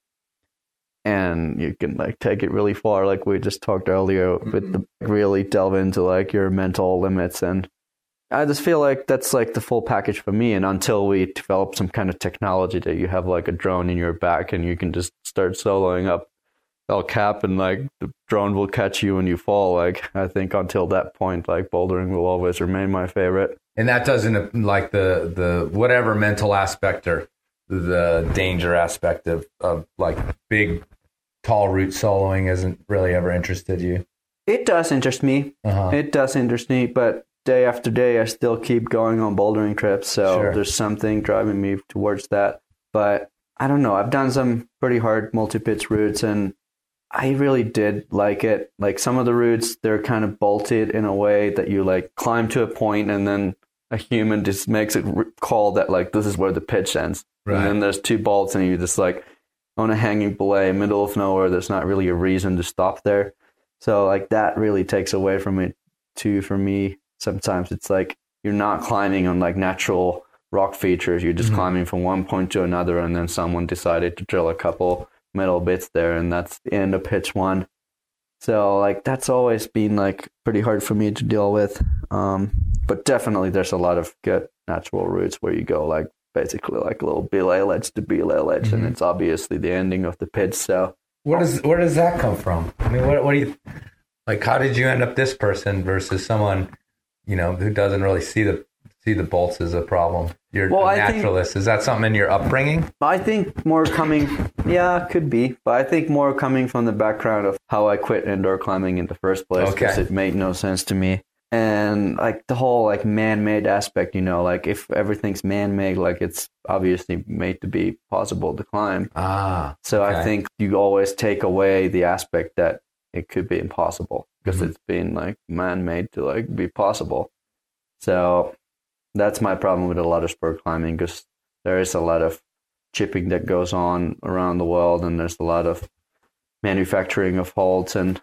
And you can like take it really far like we just talked earlier with the mm-hmm. really delve into like your mental limits. And i just feel like that's like the full package for me. And until we develop some kind of technology that you have like a drone in your back and you can just start soloing up El Cap and like the drone will catch you when you fall like i think until that point like bouldering will always remain my favorite And that doesn't like the the whatever mental aspect or the danger aspect of, of like big tall route soloing isn't really ever interested you. It does interest me. Uh-huh. It does interest me, but day after day, I still keep going on bouldering trips. So Sure. there's something driving me towards that. But I don't know. I've done some pretty hard multi pitch routes, and I really did like it. Like some of the routes, they're kind of bolted in a way that you like climb to a point, and then a human just makes it call that like this is where the pitch ends. Right. And then there's two bolts, and you just like on a hanging belay, middle of nowhere. There's not really a reason to stop there. So like that really takes away from it too for me. Sometimes it's like you're not climbing on like natural rock features. You're just mm-hmm. climbing from one point to another and then someone decided to drill a couple metal bits there and that's the end of pitch one. So like that's always been like pretty hard for me to deal with. Um, but definitely there's a lot of good natural routes where you go like basically like a little belay ledge to belay ledge and it's obviously the ending of the pitch. So Where does where does that come from? I mean, what what do you like? How did you end up this person versus someone you know who doesn't really see the see the bolts as a problem? You're Well, a I think- naturalist. Is that something in your upbringing? I think more coming, yeah, could be, but I think more coming from the background of how I quit indoor climbing in the first place because Okay. it made no sense to me. And like the whole like man-made aspect, you know, like if everything's man-made, like it's obviously made to be possible to climb. Ah, So I think you always take away the aspect that it could be impossible because Mhm. it's been like man-made to like be possible. So that's my problem with a lot of sport climbing because there is a lot of chipping that goes on around the world and there's a lot of manufacturing of holds and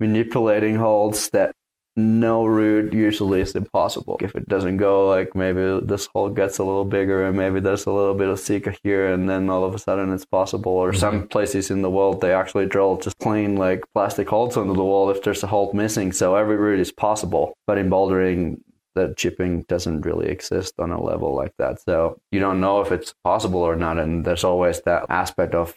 manipulating holds that no route usually is impossible. If it doesn't go, like maybe this hole gets a little bigger and maybe there's a little bit of Sika here and then all of a sudden it's possible. Or some mm-hmm. places in the world they actually drill just plain like plastic holes under the wall if there's a hole missing. So every route is possible. But in bouldering, that chipping doesn't really exist on a level like that. So you don't know if it's possible or not. And there's always that aspect of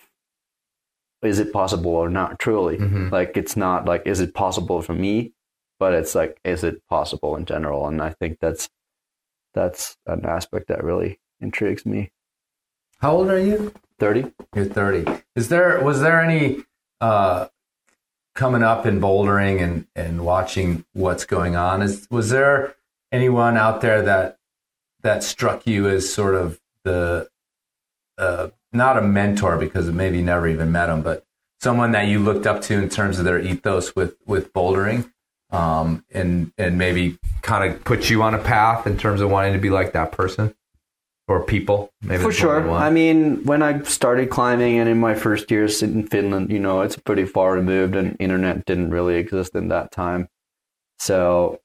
is it possible or not truly Mhm. like it's not like is it possible for me but it's like is it possible in general and i think that's that's an aspect that really intrigues me how old are you? 30 You're 30. Is there was there any uh coming up in bouldering and and watching what's going on? Is was there anyone out there that that struck you as sort of the uh not a mentor because maybe you never even met them, but someone that you looked up to in terms of their ethos with with bouldering? Um and and maybe kind of put you on a path in terms of wanting to be like that person or people. Maybe for that's what we sure i mean when i started climbing and in my first years in finland you know it's pretty far removed and internet didn't really exist in that time so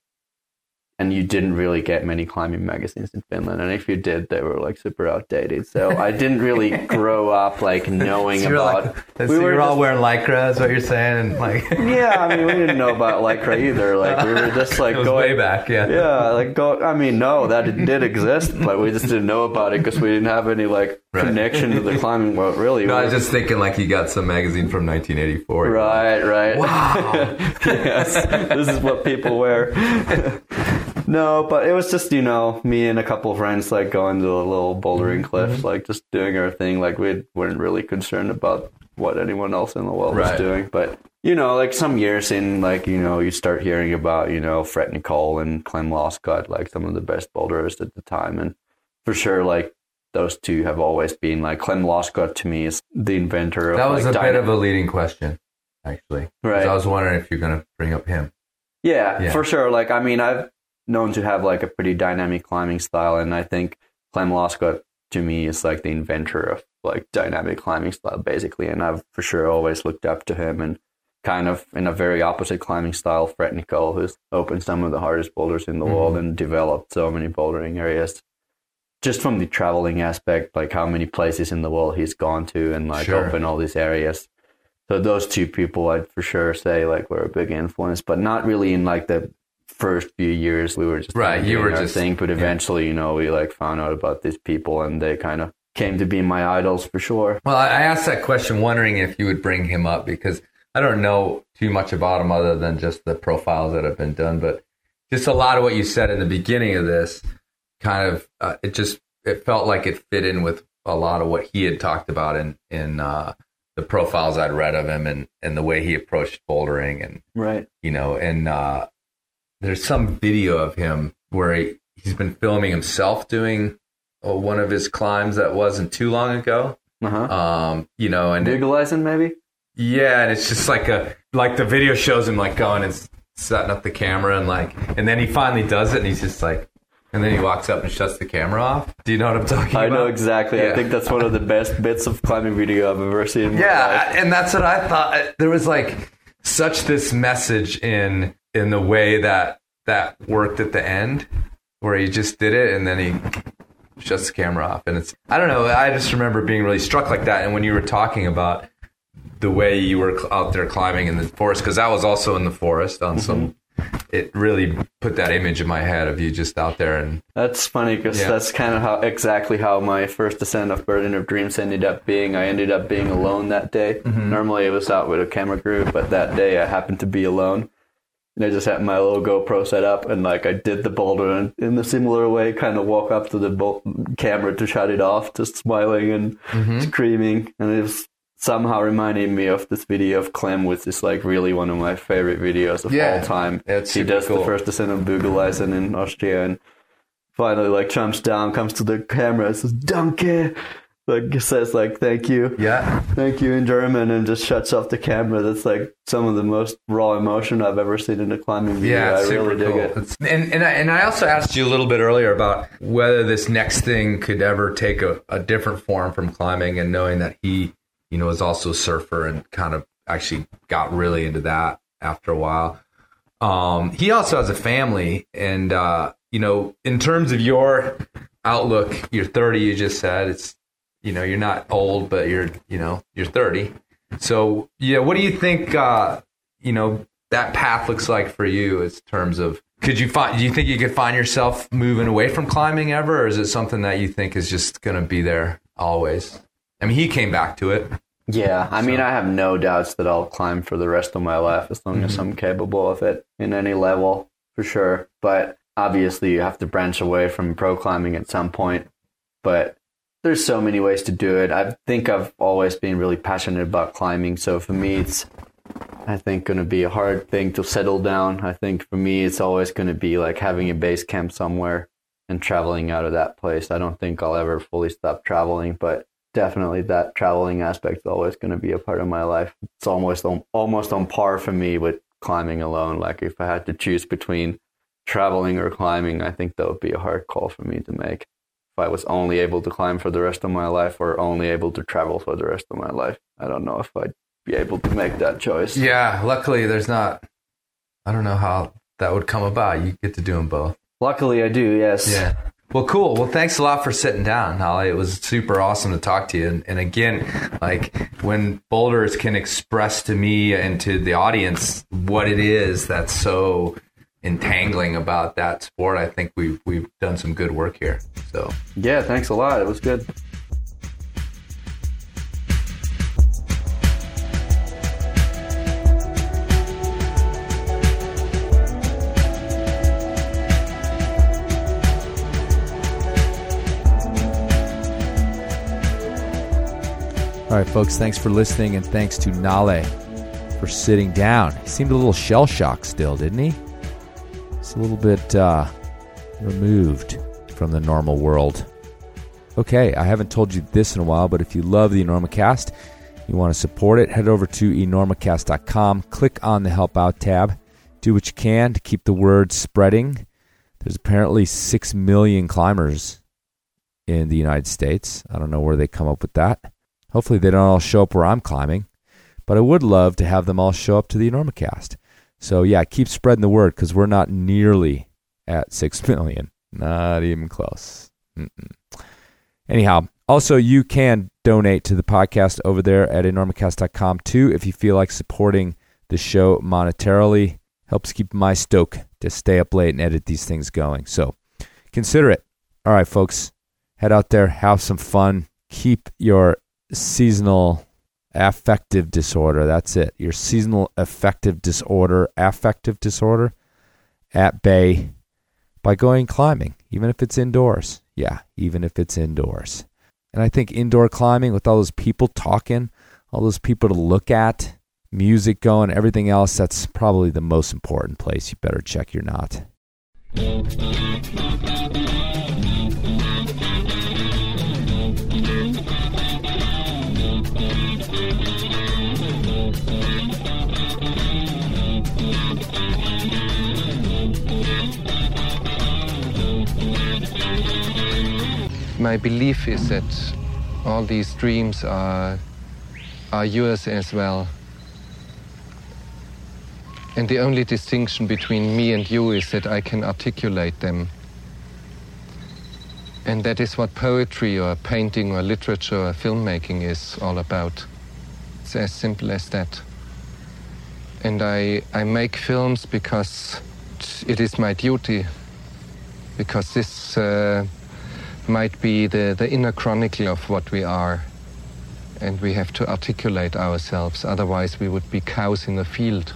and you didn't really get many climbing magazines in Finland, and if you did, they were like super outdated. So I didn't really grow up like knowing So about. like, so we were you're all just- wearing lycra, is what you're saying, and like yeah, I mean, we didn't know about lycra either. Like we were just like going way back, yeah. Yeah, like go. I mean, no, that did exist, but we just didn't know about it because we didn't have any like Right. connection to the climbing world. Really, No, I was just thinking like you got some magazine from 1984. Right, right. Wow. yes, this is what people wear. no, but it was just you know me and a couple of friends like going to a little bouldering mm-hmm. cliffs, mm-hmm. like just doing our thing. Like we weren't really concerned about what anyone else in the world was doing, but. You know, like some years in, like you know, you start hearing about you know Fred Nicole and Klem Loskot, like some of the best boulders at the time, and for sure, like those two have always been like Klem Loskot to me is the inventor of That was like, a bit of a leading question, actually Right. I was wondering if you're going to bring up him. Yeah, Yeah. for sure. Like, I mean, I've known to have like a pretty dynamic climbing style, and I think Klem Loskot to me is like the inventor of like dynamic climbing style, basically. And I've for sure always looked up to him, and kind of in a very opposite climbing style, Fred Nicole, who's opened some of the hardest boulders in the mm-hmm. world and developed so many bouldering areas. Just from the traveling aspect, like how many places in the world he's gone to and like Sure. open all these areas. So those two people, I'd for sure say like were a big influence, but not really in like the first few years. We were just Right, you were just- thing, but yeah. eventually, you know, we like found out about these people and they kind of came to be my idols for sure. Well, I asked that question wondering if you would bring him up because I don't know too much about him other than just the profiles that have been done. But just a lot of what you said in the beginning of this kind of uh, it just it felt like it fit in with a lot of what he had talked about in in uh, the profiles I'd read of him and and the way he approached bouldering and Right. you know and uh, there's some video of him where he, he's been filming himself doing uh, one of his climbs that wasn't too long ago Uh huh. um, you know, and Visualizing maybe? yeah, and it's just like a like the video shows him like going and setting up the camera and like, and then he finally does it, and he's just like, and then he walks up and shuts the camera off. Do you know what I'm talking I about? I know exactly. Yeah. I think that's one of the best bits of climbing video I've ever seen. In my life. Yeah, and that's what I thought. There was like such this message in in the way that that worked at the end, where he just did it and then he shuts the camera off, and it's I don't know. I just remember being really struck like that, and when you were talking about the way you were out there climbing in the forest, because I was also in the forest on mm-hmm. some. It really put that image in my head of you just out there and That's funny because Yeah. that's kind of how exactly how my first descent of Burden of Dreams ended up being. I ended up being alone that day. Mm-hmm. Normally I was out with a camera crew, but that day I happened to be alone. And I just had my little GoPro set up, and like I did the boulder, and in a similar way, kind of walk up to the bol- camera to shut it off, just smiling and Mm-hmm. screaming, and it was somehow reminded me of this video of Klem, which is like really one of my favorite videos of Yeah. all time. It's he does cool. the first descent of Bugeleisen in Austria, and finally like jumps down, comes to the camera, and says "Danke," like says like "Thank you." yeah Thank you in German and just shuts off the camera. That's like some of the most raw emotion I've ever seen in a climbing video. Yeah, I super really dig cool. it. It's- and and I, and I also asked you a little bit earlier about whether this next thing could ever take a, a different form from climbing, and knowing that he, you know, is also a surfer and kind of actually got really into that after a while. Um, he also has a family, and uh, you know, in terms of your outlook, you're 30. You just said it's, you know, you're not old, but you're, you know, you're 30. So yeah, what do you think? Uh, you know, that path looks like for you in terms of could you find do you think you could find yourself moving away from climbing ever or is it something that you think is just going to be there always i mean he came back to it Yeah, I mean, I have no doubts that I'll climb for the rest of my life as long Mm-hmm. as I'm capable of it in any level, for sure. But obviously, you have to branch away from pro climbing at some point. But there's so many ways to do it. I think I've always been really passionate about climbing. So for me, it's, I think, going to be a hard thing to settle down. I think for me, it's always going to be like having a base camp somewhere and traveling out of that place. I don't think I'll ever fully stop traveling, but definitely that traveling aspect is always going to be a part of my life. It's almost on, almost on par for me with climbing alone. Like if I had to choose between traveling or climbing, I think that would be a hard call for me to make. If I was only able to climb for the rest of my life or only able to travel for the rest of my life, I don't know if I'd be able to make that choice. yeah luckily there's not i don't know how that would come about you get to do them both Luckily, I do. Yes. yeah well cool well thanks a lot for sitting down holly it was super awesome to talk to you and, and again like when boulders can express to me and to the audience what it is that's so entangling about that sport i think we've we've done some good work here so Yeah. Thanks a lot. It was good. All right, folks, thanks for listening, and thanks to Nalle for sitting down. He seemed a little shell shocked still, didn't he? He's a little bit uh, removed from the normal world. Okay, I haven't told you this in a while, but if you love the Enormocast, you want to support it, head over to enormocast.com, click on the Help Out tab, do what you can to keep the word spreading. There's apparently 6 million climbers in the United States. I don't know where they come up with that. Hopefully, they don't all show up where I'm climbing, but I would love to have them all show up to the Enormocast. So, yeah, keep spreading the word because we're not nearly at 6 million. Not even close. Mm-mm. Anyhow, also you can donate to the podcast over there at enormocast.com too if you feel like supporting the show monetarily. Helps keep my stoke to stay up late and edit these things going. So consider it. All right, folks, head out there, have some fun, keep your seasonal affective disorder. That's it. Your seasonal affective disorder, affective disorder at bay by going climbing, even if it's indoors. Yeah, even if it's indoors. And I think indoor climbing with all those people talking, all those people to look at, music going, everything else, that's probably the most important place. You better check your knot. My belief is that all these dreams are, are yours as well. And the only distinction between me and you is that I can articulate them. And that is what poetry or painting or literature or filmmaking is all about. It's as simple as that. And I, I make films because it is my duty, because this uh, might be the, the inner chronicle of what we are. And we have to articulate ourselves, otherwise, we would be cows in a field.